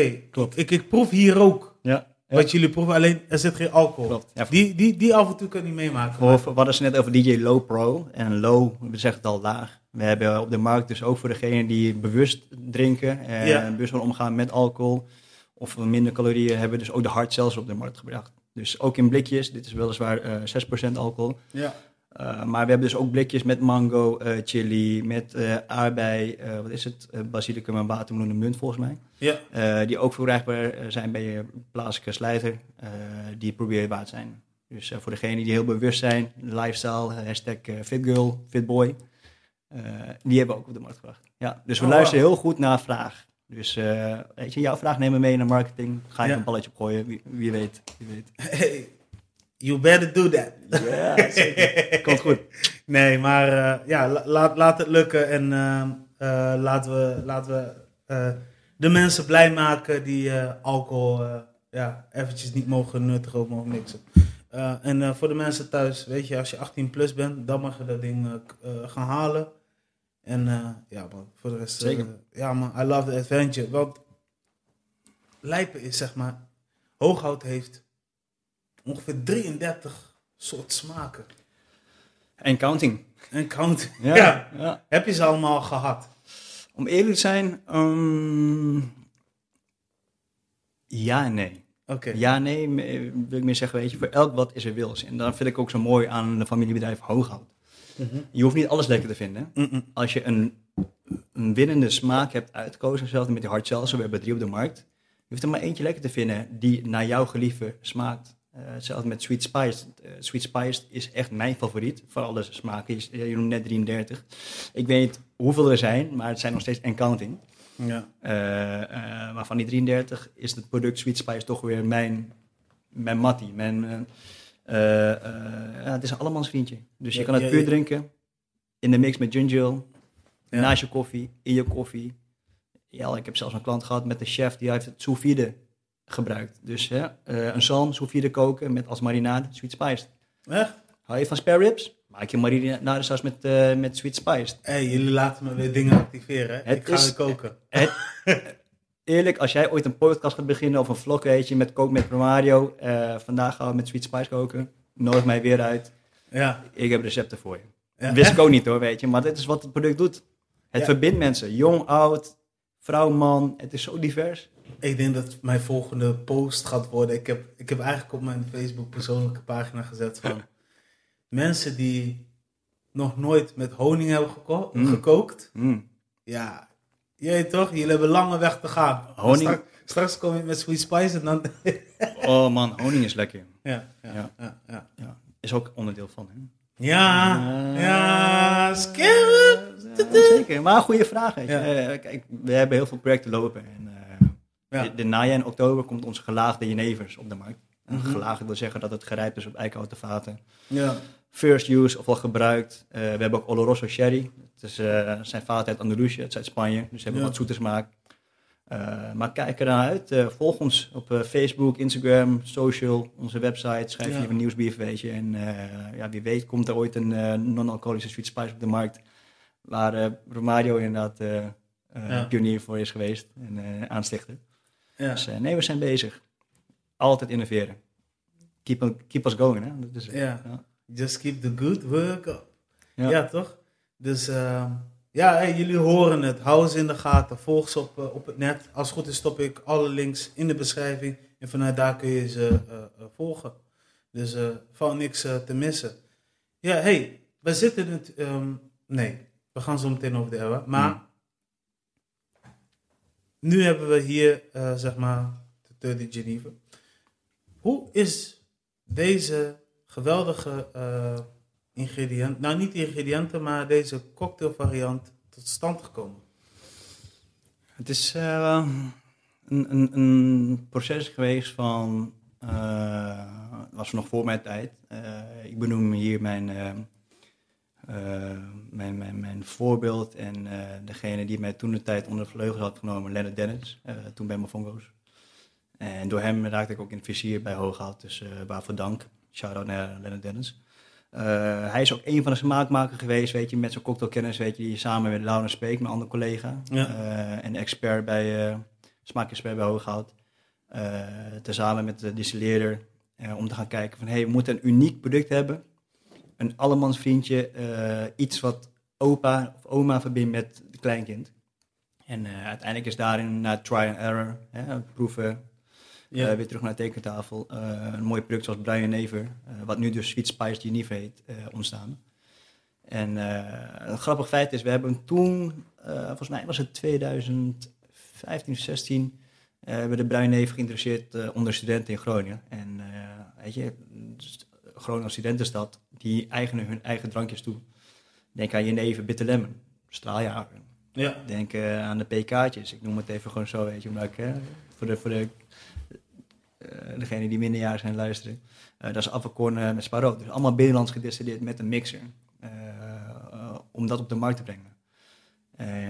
ik, ik proef hier ook ja, wat jullie proeven, alleen er zit geen alcohol. klopt. Ja, Die, die, die af en toe kan je niet meemaken. Voor- we hadden het net over DJ Low Pro. En low, we zeggen het al laag. We hebben op de markt dus ook voor degenen die bewust drinken en Ja. bewust omgaan met alcohol of minder calorieën, hebben we dus ook de hard seltzer op de markt gebracht. Dus ook in blikjes, dit is weliswaar eh 6% alcohol. ja. Eh, maar we hebben dus ook blikjes met mango, eh, chili, met eh aardbei, eh, wat is het, Eh, basilicum en watermeloen en munt volgens mij. Ja. Eh, die ook verkrijgbaar eh, zijn bij je plaatselijke slijter, eh, die probeer waard zijn. Dus eh, voor degenen die heel bewust zijn, lifestyle, eh, hashtag eh, fitgirl, fitboy, eh, die hebben we ook op de markt gebracht. Ja, dus we Oh, luisteren heel goed naar vraag. Dus eh, weet je, jouw vraag nemen mee naar marketing, ga je Ja. een balletje op gooien, wie, wie weet. Wie weet. Hey, you better do that. Ja, zeker. Komt goed. Nee, maar eh, ja, la- laat, laat het lukken en eh, laten we, laten we de mensen blij maken die alcohol ja, eventjes niet mogen nuttigen of mogen mixen. En voor de mensen thuis, weet je, als je 18 plus bent, dan mag je dat ding gaan halen. En eh, ja, man, voor de rest. eh, Zeker. ja, man, I love the adventure. Want Lijpen is zeg maar, Hooghout heeft ongeveer 33 soort smaken. En counting. En count. *laughs* Ja, Ja. ja. Heb je ze allemaal gehad? Om eerlijk te zijn, ehm, ja en nee. Oké. Ja, nee, wil ik meer zeggen, weet je, voor elk wat is er wils. En dat vind ik ook zo mooi aan de familiebedrijf Hooghout. Je hoeft niet alles lekker te vinden. Als je een, een winnende smaak hebt uitgekozen, zelfs met die hard we hebben drie op de markt. Je hoeft er maar eentje lekker te vinden die naar jouw geliefde smaakt. Hetzelfde met Sweet Spice. Eh, Sweet Spice is echt mijn favoriet voor alle smaken. Je, je noemt net 33. Ik weet niet hoeveel er zijn, maar het zijn nog steeds en counting. Ja. Eh, maar van die 33 is het product Sweet Spice toch weer mijn, mijn mattie. Mijn, ja, het is een allemans vriendje. Dus je kan het puur drinken in de mix met ginger naast je koffie, in je koffie. Ja, ik heb zelfs een klant gehad met een chef die heeft het sous vide gebruikt. Dus hè, eh, een zalm sous vide koken met als marinade Sweet Spiced. Echt? Hou je van spare ribs? Maak je marinade saus met, eh, met Sweet Spiced. Hé, jullie laten me weer dingen activeren. hè? Het ik ga is- weer koken. Het, *laughs* eerlijk, als jij ooit een podcast gaat beginnen of een vlog, weet je, met kook met Mario. eh, vandaag gaan we met Sweet Spice koken. Nodig mij weer uit. Ja. Ik heb recepten voor je. ja. Wist ik ook niet hoor, weet je. Maar dit is wat het product doet. Het Ja. verbindt mensen. Jong, oud, vrouw, man. Het is zo divers. Ik denk dat mijn volgende post gaat worden. Ik heb, ik heb eigenlijk op mijn Facebook persoonlijke pagina gezet van *laughs* mensen die nog nooit met honing hebben geko- Mm. gekookt. Mm. Ja, je weet toch? Jullie hebben lange weg te gaan. Honing- Straks, straks kom je met sweet spice en dan... *laughs* Oh man, honing is lekker. ja, ja, Ja. ja, ja. Is ook onderdeel van. Hè? Ja, Ja. ja, scary. Zeker. Maar goede vraag. Weet je. Ja. Eh, kijk, we hebben heel veel projecten lopen. En, eh, Ja. de, de najaar in oktober komt onze gelaagde jenevers op de markt. En Mhm. Gelaagd wil zeggen dat het gerijpt is op eikenhouten vaten. Ja, First use of al gebruikt. Eh, we hebben ook Oloroso Sherry. Het is, eh, zijn vaten uit Andalusië, het is uit Spanje. Dus ze hebben Ja. wat zoete smaak. Eh, maar kijk ernaar uit. Eh, volg ons op Facebook, Instagram, social, onze website. Schrijf Ja. je een nieuwsbrief, weet je. En ja, wie weet komt er ooit een non-alcoholische sweet spice op de markt. Waar Romario inderdaad Ja. pionier voor is geweest en aanstichter. Dus nee, we zijn bezig. Altijd innoveren. Keep, keep us going, hè. Dat is, het. Ja. Just keep the good work up. Ja. Ja, toch? Dus uh, ja, hey, jullie horen het. Hou ze in de gaten. Volg ze op, uh, op het net. Als het goed is stop ik alle links in de beschrijving. En vanuit daar kun je ze uh, volgen. Dus valt niks te missen. Ja, hey, we zitten het... Um, nee, we gaan zo meteen over de Ewa. Maar hmm. nu hebben we hier, zeg maar, de 30 Geneva. Hoe is deze geweldige uh, ingrediënt, nou niet ingrediënten, maar deze cocktailvariant tot stand gekomen? Het is uh, een, een, een, proces geweest van, uh, was nog voor mijn tijd. Ik benoem hier mijn, mijn, mijn, mijn voorbeeld en degene die mij toen de tijd onder de vleugels had genomen, Leonard Dennis, toen bij Mofongo's. En door hem raakte ik ook in het vizier bij Hooghout, dus waarvoor dank. Shout-out naar Dennis. Uh, hij is ook een van de smaakmakers geweest, weet je, met zijn cocktailkennis, weet je, die samen met Laurens Speek, mijn andere collega, ja. uh, en expert bij, uh, smaakexpert bij Hooghout, tezamen met de distilleerder, om te gaan kijken van, hé, hey, we moeten een uniek product hebben, een allemansvriendje, iets wat opa of oma verbindt met het kleinkind. En uiteindelijk is daarin na try and error, hè, proeven, ja. Uh, weer terug naar de tekentafel. Uh, een mooi product zoals Bruin Never, uh, wat nu dus Sweet Spice Geneva heet, ontstaan. En een grappig feit is, we hebben toen, volgens mij was het 2015 of 16, hebben de Bruin Never geïnteresseerd onder studenten in Groningen. En weet je, Groningen als studentenstad, die eigenen hun eigen drankjes toe. Denk aan Jenever, Bitter Lemon, straaljager. Ja. Denk aan de PK'tjes, ik noem het even gewoon zo, weet je, omdat ik voor de, voor de degene die minderjarig zijn luisteren. Uh, dat is afvalkorn uh, met sparrow. Dus allemaal binnenlands gedestilleerd met een mixer. om dat op de markt te brengen.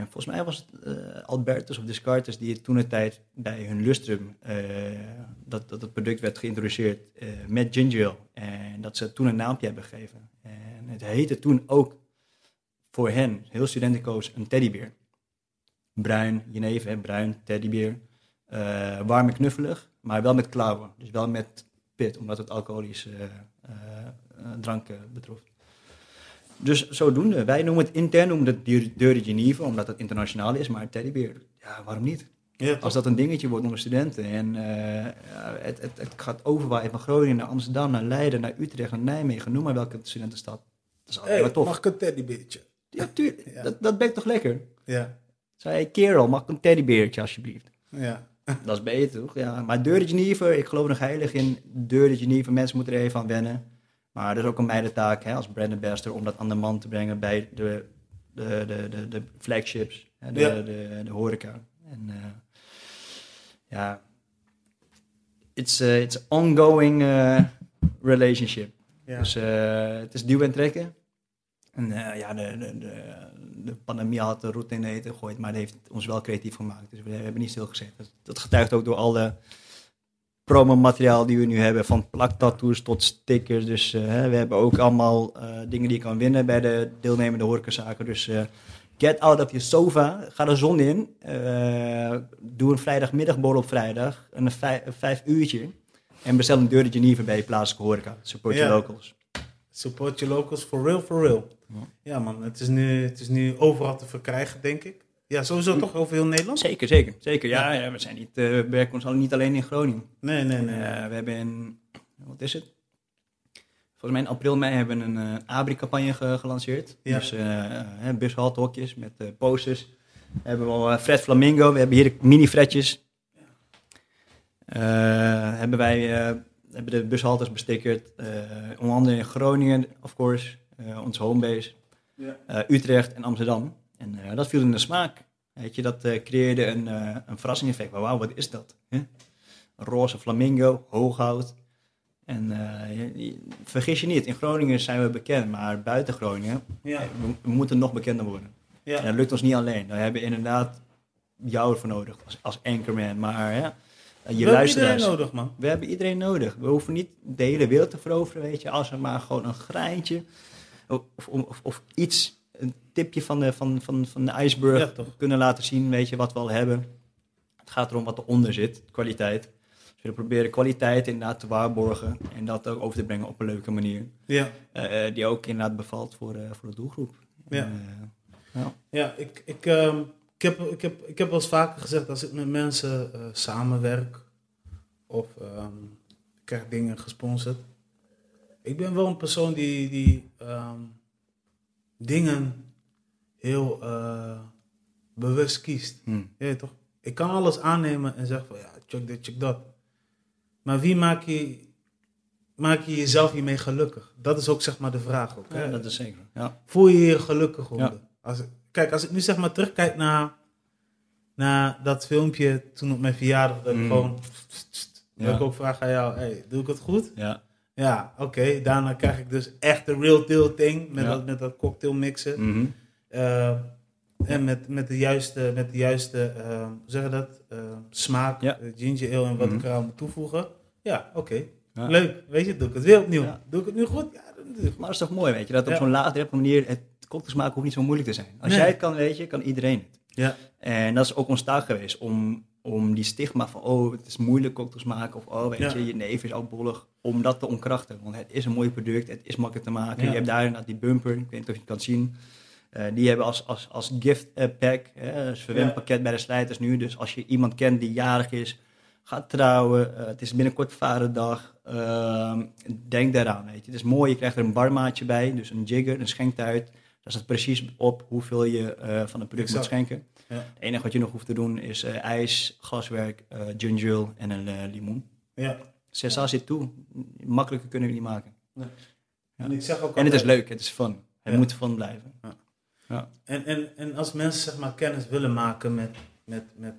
volgens mij was het Albertus of Descartes die toen de tijd bij hun lustrum dat, dat het product werd geïntroduceerd met ginger. En dat ze toen een naampje hebben gegeven. En het heette toen ook voor hen, heel studentenkoos, een teddybeer. Bruin, jenever, bruin, teddybeer. warm en knuffelig maar wel met klauwen. Dus wel met pit, omdat het alcoholische uh, uh, drank uh, betrof. Dus zodoende. Wij noemen het intern noemen het Deur de Geneve, omdat het internationaal is, maar teddybeer, ja, waarom niet? Ja, Als dat een dingetje wordt onder studenten en het, het, het, gaat overwaaien van Groningen naar Amsterdam, naar Leiden, naar Utrecht, naar Nijmegen, noem maar welke studentenstad. Dat is altijd hey, tof. Mag ik een teddybeertje? Ja, tuurlijk. Ja. Dat, dat bekt toch lekker? Ja. Zei kerel, mag ik een teddybeertje alsjeblieft? Ja. *laughs* Dat is beter, toch? Ja, maar Deur de Geneve, ik geloof nog heilig in Deur de Geneve. Mensen moeten er even aan wennen. Maar dat is ook een meidentaak hè, als brand ambassador om dat aan de man te brengen bij de, de, de, de, de flagships, hè, de, Ja. de, de, de horeca. En uh, ja, it's, uh, it's ongoing uh, relationship. Ja. Dus het is duwen en trekken. En ja, de, de, de, de pandemie had de route in de eten gegooid, maar dat heeft ons wel creatief gemaakt. Dus we hebben niet stilgezet. Dat, dat getuigt ook door alle promomateriaal die we nu hebben, van plaktattoos tot stickers. Dus uh, we hebben ook allemaal uh, dingen die je kan winnen bij de deelnemende horecazaken. Dus uh, Get out of your sofa. Ga de zon in. eh, doe een vrijdagmiddagborrel op vrijdag. Een vijf, een vijf uurtje. En bestel een deur de Geneve bij je plaatselijke horeca. Support Ja. your locals. Support your locals for real, for real. Ja. Man, het is, nu, het is nu overal te verkrijgen, denk ik. Ja, sowieso toch over heel Nederland? Zeker, zeker. zeker. Ja, ja, we, zijn niet, eh, we werken ons al niet alleen in Groningen. Nee, nee, nee. Eh, we hebben in, wat is het? Volgens mij in april, mei hebben we een eh, ABRI-campagne ge- gelanceerd. Ja. Dus uh, bushalte hokjes met posters. We hebben wel eh, Fred Flamingo, we hebben hier de mini-fretjes. Hebben wij hebben de bushaltes bestickerd. eh, onder andere in Groningen, of course, eh ons homebase. Ja. eh, Utrecht en Amsterdam. En dat viel in de smaak. Weet je, dat creëerde een, een verrassing-effect. Wauw, wat is dat? Een roze flamingo, hooghout. En je- je- vergis je niet, in Groningen zijn we bekend, maar buiten Groningen, Ja, we, we moeten nog bekender worden. ja. En dat lukt ons niet alleen. We hebben inderdaad jou ervoor nodig als, als anchorman. Maar ja, je We hebben iedereen nodig, man. We hebben iedereen nodig. We hoeven niet de hele wereld te veroveren, weet je. Als we maar gewoon een graantje of, of, of, iets, een tipje van de, van, van, van de iceberg Ja, kunnen laten zien, weet je, wat we al hebben. Het gaat erom wat eronder zit, kwaliteit. Dus we proberen kwaliteit inderdaad te waarborgen en dat ook over te brengen op een leuke manier. Ja, Eh, eh, die ook inderdaad bevalt voor, eh, voor de doelgroep. Ja. Ja. ja ik, ik, ehm, ik, heb, ik, heb, ik heb wel eens vaker gezegd, als ik met mensen eh, samenwerk of ehm, ik krijg dingen gesponsord. Ik ben wel een persoon die, die ehm, dingen heel eh, bewust kiest. Hm. Ja, je toch? Ik kan alles aannemen en zeggen van ja, check dit, check dat. Maar wie maak je, maak je jezelf hiermee gelukkig? Dat is ook zeg maar de vraag ook. hè? Ja, dat is zeker. Ja. Voel je je gelukkig onder? Als, kijk, als ik nu zeg maar terugkijk naar, naar dat filmpje toen op mijn verjaardag, dat ik Mm. gewoon, dat Ja. ik ook vraag aan jou, hey, doe ik het goed? Ja. Ja, oké. Daarna krijg ik dus echt de real deal thing met, Ja. dat, met dat cocktail mixen. Mhm. Eh, en met, met de juiste, met de juiste eh, hoe zeg je dat, Eh, smaak, Ja. ginger ale en wat Mhm. ik eraan moet toevoegen. Ja, oké. Ja. Leuk. Weet je, doe ik het weer opnieuw. Doe ik het nu goed? Ja, dan doe ik het Maar dat is toch mooi, weet je, dat op zo'n laagdrempel manier het cocktails maken hoeft niet zo moeilijk te zijn. Als Nee. jij het kan, weet je, kan iedereen het. Ja. En dat is ook ons taak geweest, om, om die stigma van, oh, het is moeilijk cocktails maken, of oh, weet Ja. je, je neef is alcoholig, om dat te ontkrachten. Want het is een mooi product, het is makkelijk te maken. Ja. Je hebt daar inderdaad die bumper, ik weet niet of je het kan zien. Eh, die hebben als, als, als gift eh, pack, hè, dus verwendpakket bij de slijters nu. Dus als je iemand kent die jarig is, gaat trouwen, eh, het is binnenkort vaderdag, ehm, denk daaraan, weet je. Het is mooi, je krijgt er een barmaatje bij, dus een jigger, een schenktuit. Daar staat precies op hoeveel je eh, van het product moet schenken. Ja. Het enige wat je nog hoeft te doen is eh, ijs, glaswerk, eh ginger ale en een eh, limoen. Ja. Cessa zit toe, makkelijker kunnen we niet maken. Ja. En ik zeg ook En het is leuk, het is fun. Het Ja. moet fun blijven. En, en, en als mensen zeg maar kennis willen maken met, met, met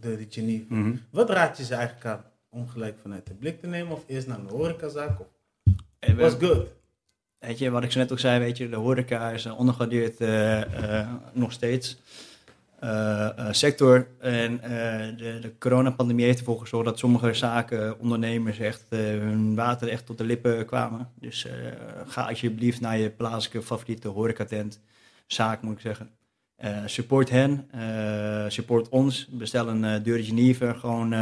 de, Geneve, Mhm. wat raad je ze eigenlijk aan om gelijk vanuit de blik te nemen of eerst naar een horecazaak? Of, was good. Weet wat ik zo net ook zei, weet je, de horeca is een ondergewaardeerd eh, eh, nog steeds eh, sector. En de, de coronapandemie heeft ervoor gezorgd dat sommige zaken, ondernemers echt hun water echt tot de lippen kwamen. Dus ga alsjeblieft naar je plaatselijke favoriete horecatent, zaak moet ik zeggen. Support hen, support ons. Bestel een uh, Deur Geneve gewoon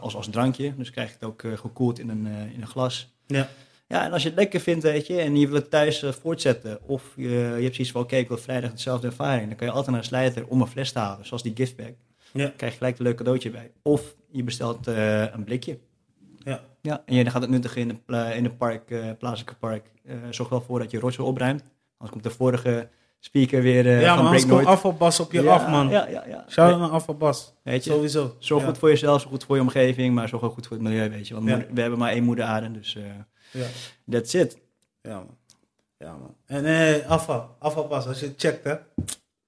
als, als drankje. Dus krijg je het ook gekoeld in een, in een glas. Ja. Ja, en als je het lekker vindt, weet je, en je wil het thuis eh, voortzetten, of je, je hebt zoiets van, oké, ik wil vrijdag dezelfde ervaring, dan kan je altijd naar een slijter om een fles te halen, zoals die giftbag. Ja. Dan krijg je gelijk een leuk cadeautje bij. Of je bestelt eh, een blikje. Ja. Ja, en je gaat het nuttigen in een, pla- in een park, eh, plaatselijke park. Zorg wel voor dat je rotzooi opruimt, anders komt de vorige speaker weer ja, van Break Nooit. afvalbas op je Ja, af, man. Ja, ja, ja. Shout out naar afvalbas. Weet je, Sowieso. zorg ja. goed voor jezelf, zorg goed voor je omgeving, maar zorg ook goed voor het milieu, weet je. Want we hebben maar één moeder aarde, dus Ja. that's it. Ja, man. Ja, man. En eh, afval, afvalbas, als je checkt, hè.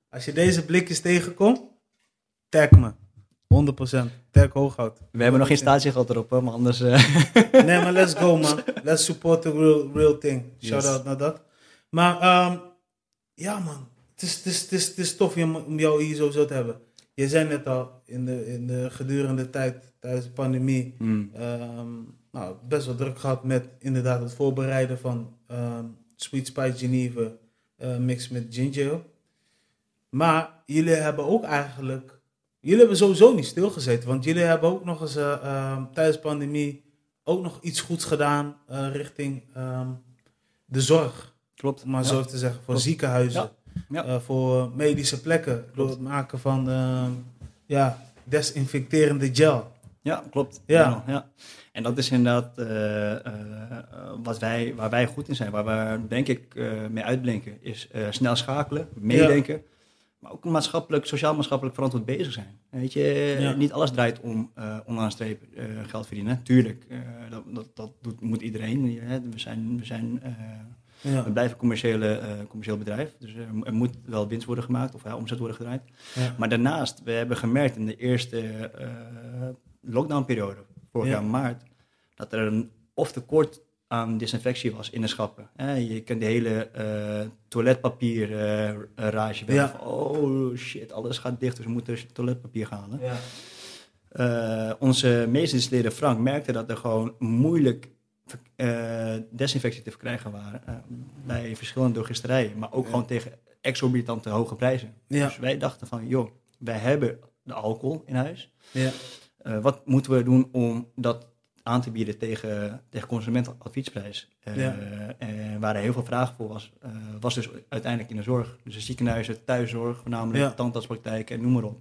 Als je deze blikjes tegenkomt, tag me. 100%. Tag hooghout. We hebben nog geen statiegeld erop, hoor, maar anders... eh, *laughs* Nee, maar let's go, man. Let's support the real, real thing. Shout Yes. out naar dat. Maar, ehm, ja, man. Het is, het, is, het, is, het is tof om om jou hier sowieso te hebben. Je zei net al, in de, in de gedurende tijd, tijdens de pandemie, hmm. ehm, nou, best wel druk gehad met inderdaad het voorbereiden van ehm, Sweet Spice Geneve, eh, mix met ginger. Maar jullie hebben ook eigenlijk, jullie hebben sowieso niet stilgezeten, want jullie hebben ook nog eens eh, eh, tijdens de pandemie ook nog iets goeds gedaan eh, richting ehm, de zorg, Klopt. om maar Ja. zo te zeggen, voor Klopt. ziekenhuizen, Ja. eh, voor medische plekken, door het maken van ja, desinfecterende gel. Ja, klopt. Ja. Ja. En dat is inderdaad eh, eh, wat wij, waar wij goed in zijn. Waar we, denk ik, eh, mee uitblinken. Is snel schakelen, meedenken. Maar ook maatschappelijk, sociaal-maatschappelijk verantwoord bezig zijn. Weet je, Ja. niet alles draait om onderaan streep geld verdienen. Tuurlijk, dat, dat, dat doet, moet iedereen. Hè. We zijn, we, zijn Ja. we blijven een commerciële, commerciël bedrijf. Dus er, er moet wel winst worden gemaakt of ja, omzet worden gedraaid. Ja. Maar daarnaast, we hebben gemerkt in de eerste lockdownperiode, vorig Ja. jaar maart, dat er een of tekort aan disinfectie was in de schappen. Eh, je kent de hele eh toiletpapier eh, rage wel Ja. van, oh shit, alles gaat dicht, dus we moeten toiletpapier gaan halen. Ja. Eh, onze meest geïnstalleerde Frank merkte dat er gewoon moeilijk desinfectie te verkrijgen waren bij verschillende drogisterijen, maar ook Ja. gewoon tegen exorbitante hoge prijzen. Dus wij dachten van, joh, wij hebben de alcohol in huis. Eh, wat moeten we doen om dat aan te bieden tegen, tegen consumentenadviesprijs? Eh, Ja. En waar er heel veel vraag voor was, eh, was dus uiteindelijk in de zorg. Dus de ziekenhuizen, thuiszorg, voornamelijk Ja. tandartspraktijken en noem maar op.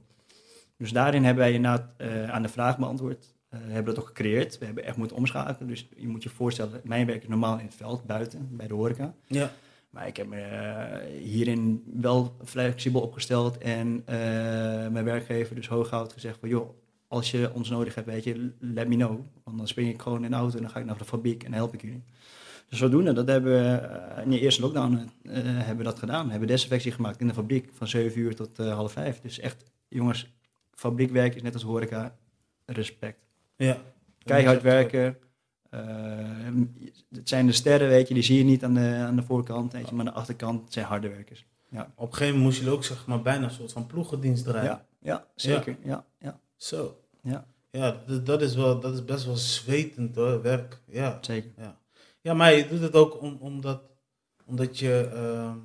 Dus daarin hebben wij inderdaad eh, aan de vraag beantwoord. Eh, we hebben dat ook gecreëerd. We hebben echt moeten omschakelen. Dus je moet je voorstellen, mijn werk is normaal in het veld, buiten, bij de horeca. Ja. Maar ik heb me eh, hierin wel flexibel opgesteld en eh, mijn werkgever, dus Hooghout, gezegd van joh, als je ons nodig hebt, weet je, let me know. Want dan spring ik gewoon in de auto en dan ga ik naar de fabriek en dan help ik jullie. Dus zodoende, dat hebben we eh, in de eerste lockdown eh, hebben we dat gedaan. We hebben desinfectie gemaakt in de fabriek van 7 uur tot eh, half 5. Dus echt, jongens, fabriekwerk is net als horeca, respect. Ja. Keihard werken. Het zijn de sterren, weet je, die zie je niet aan de, aan de voorkant, weet je, maar aan de achterkant zijn harde werkers. Ja, Op een gegeven moment moest je ook zeg maar bijna een soort van ploegendienst draaien. ja, ja zeker. Ja. Ja, Zo. Ja. Ja, dat, is wel, dat is best wel zwetend hoor, werk. Ja. zeker. Ja, ja maar je doet het ook om, omdat, omdat je, ehm,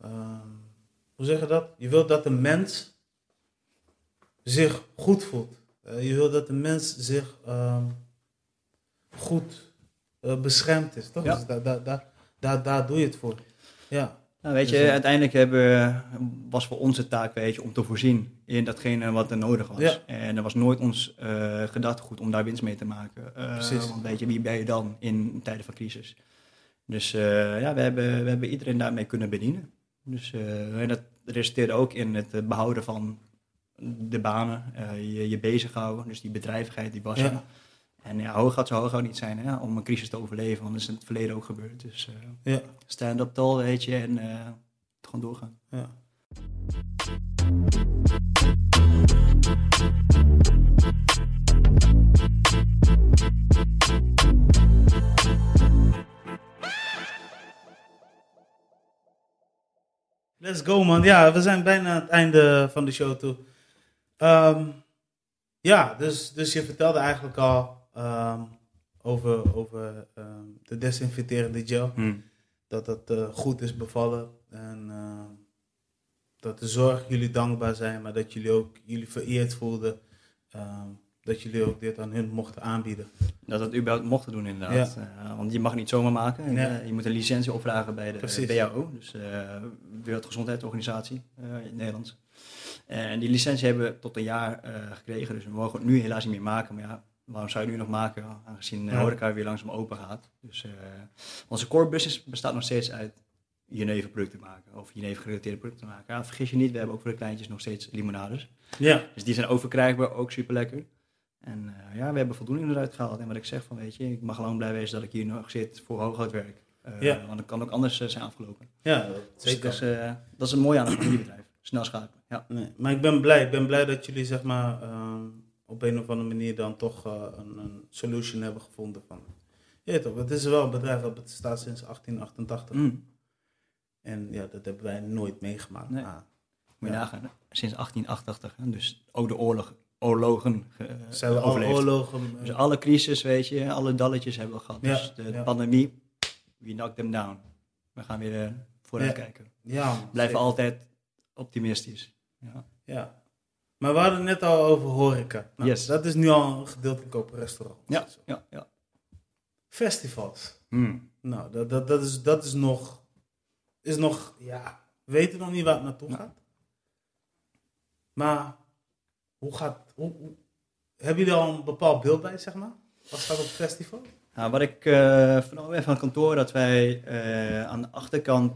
ehm, hoe zeg je dat? Je wilt dat de mens zich goed voelt. Eh, je wilt dat de mens zich ehm, goed eh, beschermd is, toch? Ja. Dus daar, daar, daar, daar, daar doe je het voor. Ja. Nou, weet je, Dus, uiteindelijk hebben, was voor onze taak, weet je, om te voorzien in datgene wat er nodig was. Ja. En er was nooit ons eh gedachtegoed om daar winst mee te maken. Eh, Precies. Want weet je, wie ben je dan in tijden van crisis? Dus eh, ja, we hebben, we hebben iedereen daarmee kunnen bedienen. Dus en dat resulteerde ook in het eh, behouden van de banen, je, je bezighouden, dus die bedrijvigheid, die was er. Ja. En ja, hoog gaat zo hoog ook niet zijn hè, om een crisis te overleven, want dat is in het verleden ook gebeurd. Dus eh, Ja. stand up tall, weet je, en eh, gewoon doorgaan. ja. Let's go man. Ja, we zijn bijna aan het einde van de show toe. Ehm, ja, dus, dus je vertelde eigenlijk al ehm, over, over ehm, de desinfecterende gel. Dat dat eh, goed is bevallen. En ehm, dat de zorg jullie dankbaar zijn, maar dat jullie ook jullie vereerd voelden. dat jullie ook dit aan hun mochten aanbieden. Dat het überhaupt mochten doen inderdaad. Eh, want je mag niet zomaar maken. Ja. Eh, je moet een licentie opvragen bij de Precies. WHO, dus Wereldgezondheidsorganisatie in het Nederlands. En die licentie hebben we tot een jaar gekregen, dus we mogen het nu helaas niet meer maken. Maar ja, waarom zou je het nu nog maken, aangezien de Ja. horeca weer langzaam open gaat. Dus eh, onze core business bestaat nog steeds uit jeneverproducten maken, of jenever-gerelateerde producten maken. Ja, vergis je niet, we hebben ook voor de kleintjes nog steeds limonades. Ja, Dus die zijn ook verkrijgbaar, ook super lekker. En eh, ja, we hebben voldoening eruit gehaald. En wat ik zeg van, weet je, ik mag lang blij wezen dat ik hier nog zit voor hooghoudwerk. Eh Ja. Want het kan ook anders zijn afgelopen. ja Dus zeker. dat is, eh, dat is een mooie aan een familiebedrijf. Snel schakelen, ja. Nee, maar ik ben blij. Ik ben blij dat jullie zeg maar ehm, op een of andere manier dan toch eh, een, een solution hebben gevonden van. Ja, toch, het is wel een bedrijf dat bestaat sinds 1888. Mm. En ja, dat hebben wij nooit meegemaakt. Nee. Ah, Moet je Ja. nagaan, sinds 1888. Hè? Dus ook de oorlog, oorlogen eh, zijn we overleefd. oorlogen. eh, Dus alle crisis, weet je, alle dalletjes hebben we gehad. Ja, Dus de ja. pandemie, we knocked them down. We gaan weer eh, vooruitkijken. Ja, Blijven zeker. altijd optimistisch. Ja. Maar we hadden het net al over horeca. Nou, Yes. Dat is nu al een gedeeltelijk op restaurant. Ja, ja, ja. Festivals. Hmm. Nou, dat, dat, dat, is, dat is nog... Is nog, ja... We weten nog niet waar het naartoe gaat. Maar... Hoe gaat... Hoe, hoe- hebben jullie al een bepaald beeld bij, zeg maar? Wat staat op het festival? Nou, wat ik uh, van het kantoor, dat wij eh, aan de achterkant...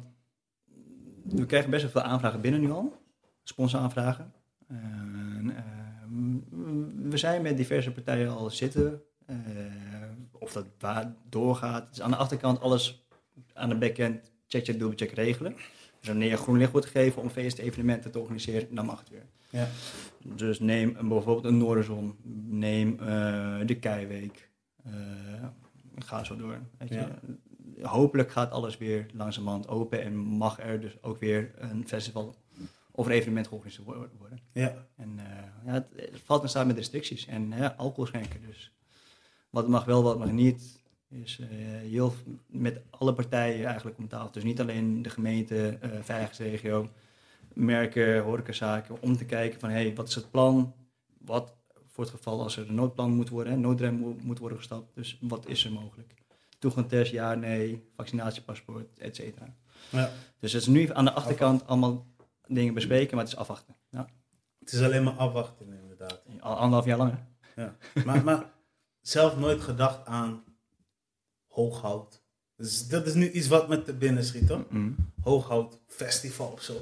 We krijgen best wel veel aanvragen binnen nu al. Sponsoraanvragen. En, eh, we zijn met diverse partijen al zitten. eh, of dat waar doorgaat. Dus aan de achterkant alles aan de backend check, check, dubbelcheck regelen. Dus wanneer je groen licht wordt gegeven om feestevenementen te organiseren, dan mag het weer. Ja. Dus neem een, bijvoorbeeld een Noorderzon, neem eh, de Keiweek. eh, ga zo door. Weet je. Hopelijk gaat alles weer langzamerhand open en mag er dus ook weer een festival of een evenement georganiseerd wo- worden. Ja. En eh, ja, het, het valt en staat met restricties en ja, alcohol schenken. Dus wat mag wel, wat mag niet. Is eh, heel met alle partijen eigenlijk om tafel. Dus niet alleen de gemeente, eh veiligheidsregio, merken, horecazaken, om te kijken van hé, hey, wat is het plan? Wat voor het geval als er een noodplan moet worden, hè, noodrem mo- moet worden gestapt. Dus wat is er mogelijk? Toegangstest, ja, nee, vaccinatiepaspoort, et cetera. ja. Dus het is nu aan de achterkant allemaal dingen bespreken, maar het is afwachten. Ja. Het is alleen maar afwachten, inderdaad. Al anderhalf jaar langer. Ja. Maar, maar zelf nooit gedacht aan hooghout. Dus dat is nu iets wat met de binnen schiet, hoor. Mm. Hooghout festival of zo.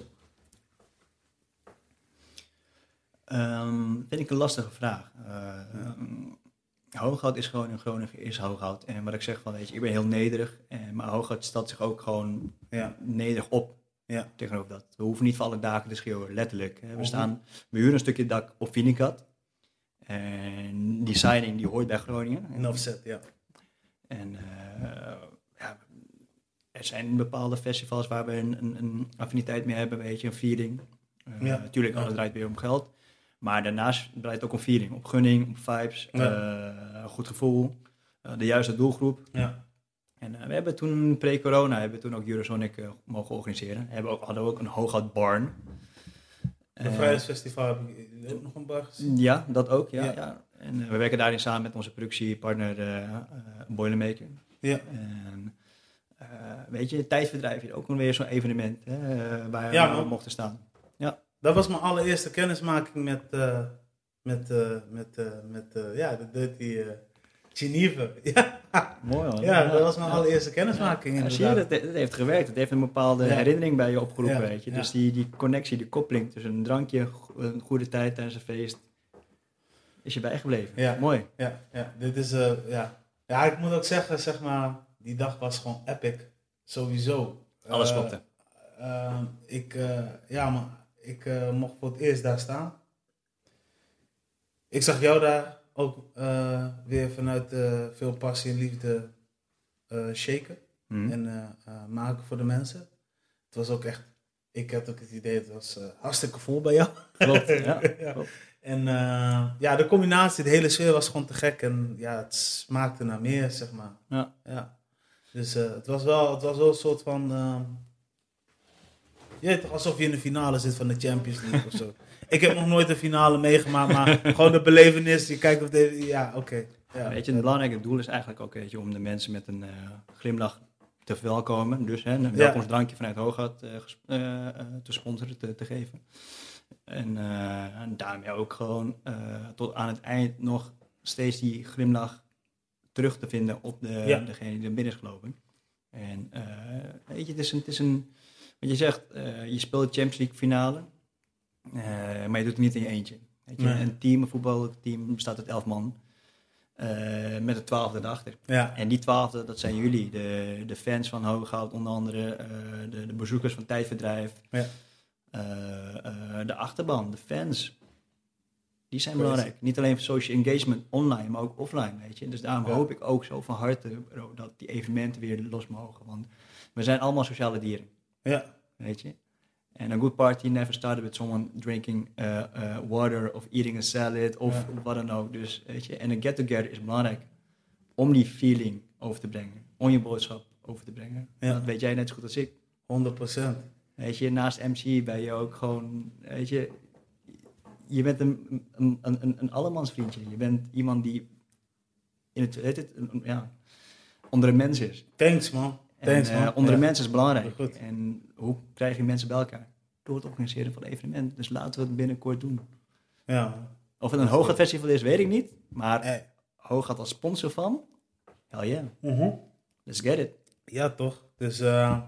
Ehm, vind ik een lastige vraag. Eh, Hooghout is gewoon in Groningen is Hooghout. En wat ik zeg van, weet je, ik ben heel nederig. En, maar Hooghout stelt zich ook gewoon Ja. nederig op Ja. tegenover dat. We hoeven niet voor alle daken te schreeuwen, letterlijk. hè. We, Mhm. staan, we huren een stukje dak op Vinikat. En die signing die hoort bij Groningen. In offset, ja. En eh, ja, er zijn bepaalde festivals waar we een, een, een affiniteit mee hebben, weet je, een feeling. Eh, Ja. Natuurlijk, alles draait weer om geld. Maar daarnaast draait het ook om feeling, op gunning, op vibes, eh, goed gevoel, de juiste doelgroep. Ja. En eh, we hebben toen, pre-corona, hebben we toen ook Eurosonic eh, mogen organiseren. We hebben ook, hadden we ook een Hooghout Barn. Bij Eh, Vrijheidsfestival heb ik ook nog een bar gezien. ja, dat ook, ja. Ja. ja. En we werken daarin samen met onze productiepartner Boilermaker. Ja. En weet je, tijdverdrijf is ook nog weer zo'n evenement hè, waar Ja, we mochten staan. Dat was mijn allereerste kennismaking met, met, met, met ja, de Dirty Geneve. *laughs* Ja. Mooi man. ja, dat was mijn allereerste kennismaking Ja, zie je, dat, dat heeft gewerkt. Het heeft een bepaalde Ja. herinnering bij je opgeroepen, Ja, weet je. ja. Dus die, die connectie, die koppeling tussen een drankje, een goede tijd tijdens een feest, is je bijgebleven. Ja. Mooi. Ja, ja, dit is, eh, ja. Ja, ik moet ook zeggen, zeg maar, die dag was gewoon epic. Sowieso. Alles Eh, klopte. eh, ik, eh, ja, maar ik eh, mocht voor het eerst daar staan. Ik zag jou daar ook eh, weer vanuit eh, veel passie en liefde eh, shaken Hm. en maken voor de mensen. Het was ook echt, ik had ook het idee, het was hartstikke vol bij jou. Klopt, ja. *laughs* Ja. Klopt. En ja, de combinatie, de hele sfeer was gewoon te gek. En ja, het smaakte naar meer, zeg maar. Ja. ja. Dus het, was wel, het was wel een soort van... ehm, je weet toch, alsof je in de finale zit van de Champions League of zo. *laughs* Ik heb nog nooit een finale meegemaakt, maar gewoon de belevenis. Je kijkt of de... Ja, oké. Ja. Weet je, het belangrijke doel is eigenlijk ook weet je, om de mensen met een eh, glimlach te verwelkomen. Dus hè, een welkomstdrankje vanuit eh, ges- eh, eh, te sponsoren, te, te geven. En, en daarmee ook gewoon tot aan het eind nog steeds die glimlach terug te vinden op de, Ja. degene die er binnen is gelopen. En weet je, het is een, het is een wat je zegt, je speelt de Champions League finale, eh, maar je doet het niet in je eentje. Weet je? Nee. Een team, een voetbalteam bestaat uit elf man. eh, met een twaalfde erachter. Ja, En die twaalfde, dat zijn jullie, de, de fans van Hooghout onder andere, eh, de, de bezoekers van Tijdverdrijf, Ja. de achterban, de fans. Die zijn belangrijk. Niet alleen voor social engagement online, maar ook offline, weet je. Dus daarom Ja. hoop ik ook zo van harte bro, dat die evenementen weer los mogen. Want we zijn allemaal sociale dieren, ja, weet je. En een good party never started with someone drinking uh, uh, water of eating a salad of Ja. wat dan ook. Dus weet je, en een get-together is belangrijk om die feeling over te brengen, om je boodschap over te brengen. Ja. Dat weet jij net zo goed als ik. 100%. Weet je, naast MC ben je ook gewoon, weet je, je bent een, een, een, een, een allemansvriendje. Je bent iemand die in het, weet het, een- ja, onder de mensen is. Thanks man. Thanks eh, onder de mensen is belangrijk. Goed. En hoe krijg je mensen bij elkaar? Door het organiseren van evenementen. Dus laten we het binnenkort doen. Ja. Of het een Hoogat Festival is, weet ik niet. Maar Eh, Hoogat als sponsor van, hell yeah, mhm. let's get it. Ja, toch? Dus eh,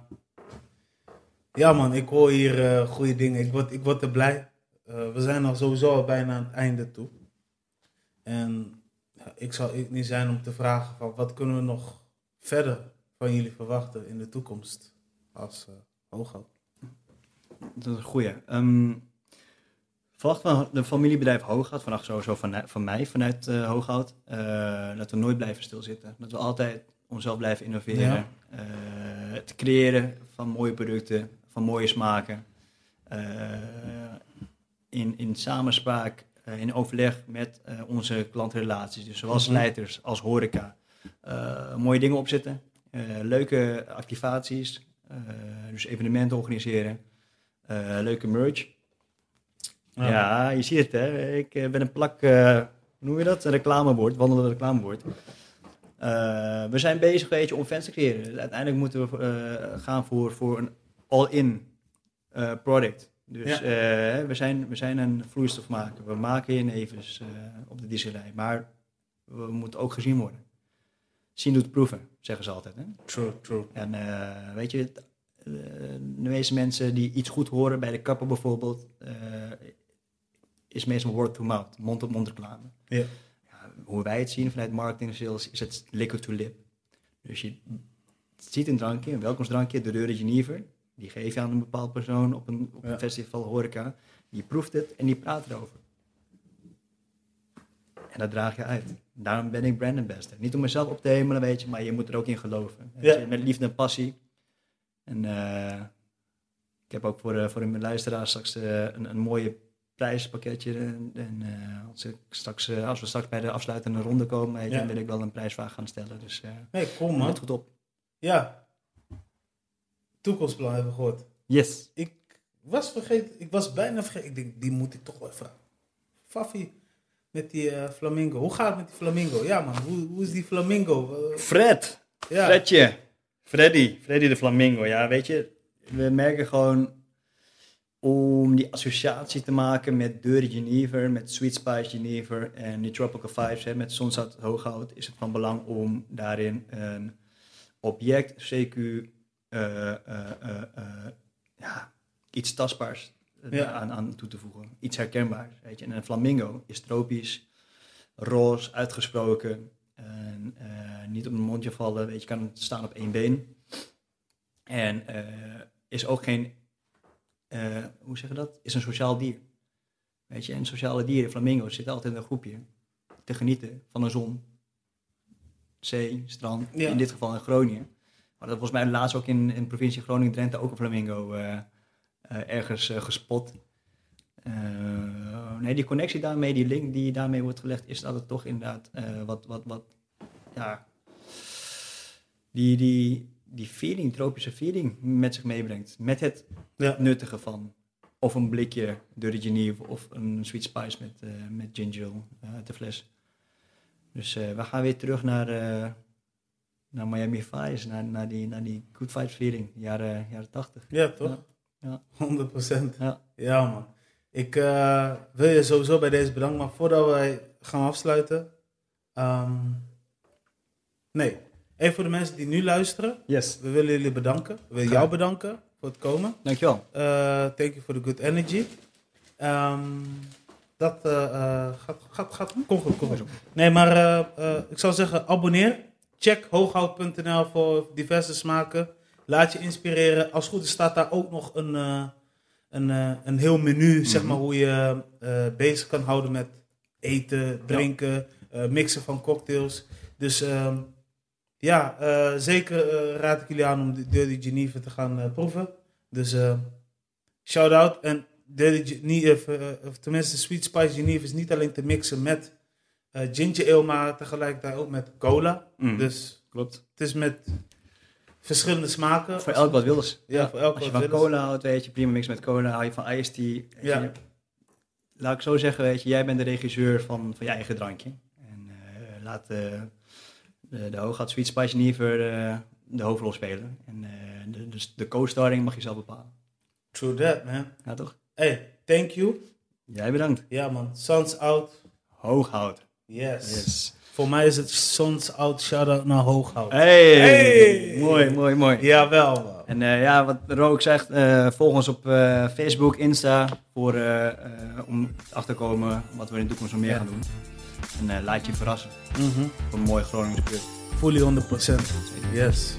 ja, man, ik hoor hier eh goede dingen. Ik word, ik word er blij. We zijn al sowieso al bijna aan het einde toe. En ja, ik zal ik niet zijn om te vragen: van wat kunnen we nog verder van jullie verwachten in de toekomst als eh Hooghout? Dat is een goeie. Ehm verwacht van de familiebedrijf Hooghout, vanaf sowieso van, van mij vanuit eh Hooghout, eh, dat we nooit blijven stilzitten. Dat we altijd onszelf blijven innoveren. Ja. Het creëren van mooie producten, van mooie smaken. In, in samenspraak, in overleg met onze klantrelaties. Dus zowel Mhm. slijters als horeca. Mooie dingen opzetten. Eh, leuke activaties. eh, dus evenementen organiseren. eh, leuke merch. Ja. je ziet het hè. Ik ben een plak, hoe noem je dat? Een reclamebord, wandelende reclamebord. We zijn bezig weet je, om fans te creëren. Dus uiteindelijk moeten we gaan voor, voor een all-in product. Dus Ja. we, zijn, we zijn een vloeistof maken. We maken jenevens eh op de disserij. Maar we moeten ook gezien worden. Zien doet proeven, zeggen ze altijd. Hè? True, true. En eh, weet je, eh, de meeste mensen die iets goed horen bij de kapper bijvoorbeeld, eh, is meestal word to mouth, mond-op-mond reclame. Ja. Ja, hoe wij het zien vanuit marketing sales is het liquid to lip. Dus je ziet een drankje, een welkomstdrankje, de Reure Genever. Die geef je aan een bepaald persoon op een, op Ja. een festival horeca. Die proeft het en die praat erover. En dat draag je uit. Daarom ben ik brand ambassador. Niet om mezelf op te hemelen, weet je, maar je moet er ook in geloven. Weet Ja. je, met liefde en passie. En eh, ik heb ook voor, eh, voor mijn luisteraars straks eh, een, een mooie prijspakketje. En, en als, ik straks, als we straks bij de afsluitende ronde komen, weet je, Ja. dan wil ik wel een prijsvraag gaan stellen. Dus Nee, cool man. let goed op. Ja. Toekomstplan hebben we gehoord. Yes. Ik was vergeten, ik was bijna vergeten. Ik denk, die moet ik toch wel vragen. Fafi, met die eh, flamingo. Hoe gaat het met die flamingo? Ja man, hoe, hoe is die flamingo? Eh, Fred. ja. Fredje. Freddy. Freddy de Flamingo. Ja, weet je, we merken gewoon om die associatie te maken met Dirty Genever, met Sweet Spice Genever en die Tropical hè, met Zonzout Hooghout, is het van belang om daarin een object, CQ, eh, eh, eh, ja, iets tastbaars Ja. aan, aan toe te voegen. Iets herkenbaars. Weet je. En een flamingo is tropisch, roze, uitgesproken. En, eh, niet op een mondje vallen. Weet je, kan staan op één been. En eh, is ook geen, eh, hoe zeg je dat? Is een sociaal dier. Weet je, en sociale dieren, flamingo's, zitten altijd in een groepje te genieten van de zon, zee, strand. Ja. In dit geval in Groningen. Maar dat was mij laatst ook in, in de provincie Groningen-Drenthe ook een flamingo eh, eh, ergens eh, gespot. Eh, nee, die connectie daarmee, die link die daarmee wordt gelegd, is dat het toch inderdaad eh, wat, wat, wat, ja, die, die, die feeling, tropische feeling met zich meebrengt. Met het Ja. nuttige van of een blikje Dirty Geneve of een Sweet Spice met, eh, met ginger eh, uit de fles. Dus eh, we gaan weer terug naar, eh, naar Miami Vice, naar, naar, die, naar die good vibes feeling, jaren, jaren 80. Ja, toch? Ja. 100 procent. Ja. Ja, man. Ik eh, wil je sowieso bij deze bedanken, maar voordat wij gaan afsluiten. ehm, nee, even voor de mensen die nu luisteren. Yes. We willen jullie bedanken. We willen jou bedanken voor het komen. Dankjewel. Eh thank you for the good energy. Ehm, dat eh, gaat, gaat, gaat, kom goed, kom goed. Nee, maar ik zou zeggen, abonneer. Check hooghout.nl voor diverse smaken. Laat je inspireren. Als het goed is staat daar ook nog een, eh, een, eh, een heel menu, zeg Mhm. maar, hoe je eh, bezig kan houden met eten, drinken, mixen van cocktails. Dus ehm, ja, zeker raad ik jullie aan om de Dirty Geneva te gaan proeven. Dus shout-out. En Dirty Geneva, of tenminste Sweet Spice Geneva is niet alleen te mixen met ginger ale, maar tegelijkertijd ook met cola. Mm. Dus Klopt. het is met verschillende smaken. Voor elk wat wils. Ja, voor elk Als je wat van cola houdt, weet je, prima mix met cola. Hou je van iced tea. Ja. je. Laat ik zo zeggen, weet je, jij bent de regisseur van, van je eigen drankje. En eh, laat eh, de, de Sweet Spice Never eh, de hoofdrol spelen. En de, dus de co-starring mag je zelf bepalen. True that, man. Ja, toch? Hey, thank you. Jij bedankt. Ja, man. Suns out. Hooghout. Yes. Yes. Voor mij is het Suns out. Shout-out naar Hooghout. Hey. Hey. Mooi, mooi, mooi. Jawel, man. En eh, ja, wat Rook zegt, eh, volg ons op eh, Facebook, Insta, voor, eh, eh, om achter te komen wat we in de toekomst nog meer Ja. gaan doen. En eh, laat je verrassen Mhm. voor een mooi Groningse club. Fully 100%. Yes.